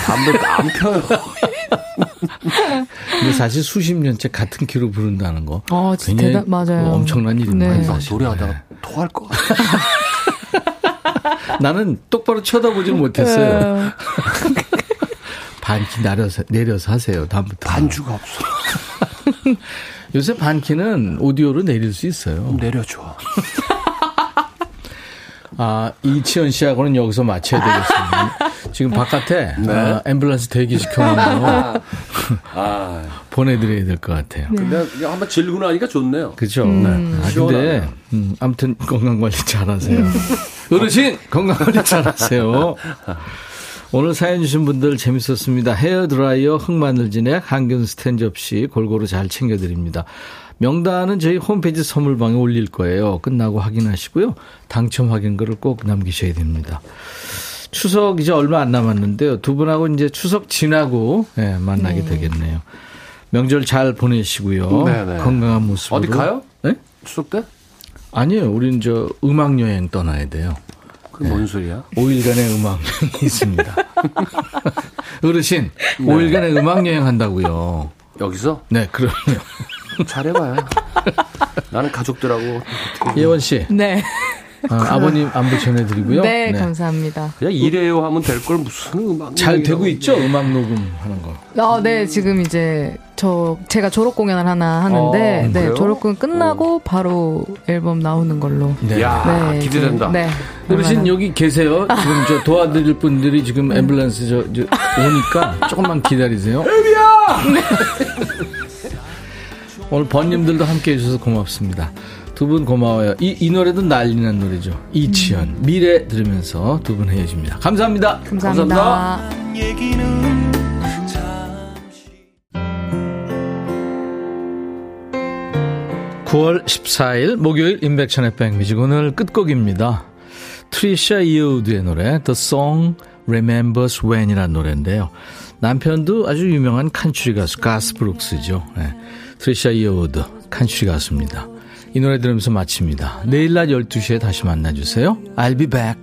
담배 안 펴요. 근데 사실 수십 년째 같은 키로 부른다는 거 어, 진짜 굉장히 대단, 맞아요. 엄청난 일입니다. 네. 사실. 노래하다가 토할 것 같아. 나는 똑바로 쳐다보지 네. 못했어요. 반키 내려서, 내려서 하세요. 다음부터. 반주가 없어. 요새 반키는 오디오로 내릴 수 있어요. 내려줘. 아, 이치현 씨하고는 여기서 마쳐야 되겠습니다. 지금 바깥에 네. 아, 앰뷸런스 대기시켜놓은 아, 보내드려야 될 것 같아요. 근데 그냥 한번 질고 나니까 좋네요. 그죠? 음. 네. 아, 근데. 음, 아무튼 건강관리 잘 하세요. 어르신! 건강관리 잘 하세요. 오늘 사연 주신 분들 재밌었습니다. 헤어드라이어, 흑마늘 진액, 항균 스탠 접시 골고루 잘 챙겨드립니다. 명단은 저희 홈페이지 선물방에 올릴 거예요. 끝나고 확인하시고요. 당첨 확인글을 꼭 남기셔야 됩니다. 추석 이제 얼마 안 남았는데요. 두 분하고 이제 추석 지나고 예, 만나게 되겠네요. 명절 잘 보내시고요. 네네. 건강한 모습으로. 어디 가요? 네? 추석 때? 아니요. 우리는 저 음악 여행 떠나야 돼요. 그게 뭔 소리야? 5일간의 음악 여행이 있습니다. 어르신, 네. 5일간의 음악 여행 한다고요. 여기서? 네, 그럼요. 잘해봐요. 나는 가족들하고 예원 씨, 네. 아, 버님 안부 전해드리고요. 네, 감사합니다. 그냥 일해요 하면 될 걸 무슨 음악 잘. 되고 있죠? 음악 녹음하는 거. 어, 네, 지금 이제 저 제가 졸업 공연을 하나 하는데 어, 네, 그래요? 졸업 공연 끝나고 바로 앨범 나오는 걸로. 네. 야 네, 기대된다. 지금, 네. 어르신 여기 계세요. 지금 저 도와드릴 분들이 지금 앰뷸런스 저, 저 오니까 조금만 기다리세요. 오늘 번님들도 함께 해주셔서 고맙습니다. 두 분 고마워요. 이, 이 노래도 난리난 노래죠. 이치현, 미래 들으면서 두 분 헤어집니다. 감사합니다. 감사합니다. 얘기는 9월 14일 목요일 인백천의 백뮤직 오늘 끝곡입니다. 트리샤 이어우드의 노래 The Song Remembers When이라는 노래인데요. 남편도 아주 유명한 country 가수 가스 브룩스죠. 네. 트리샤 이어우드 country 가수입니다. 이 노래 들으면서 마칩니다. 내일 낮 12시에 다시 만나주세요. I'll be back.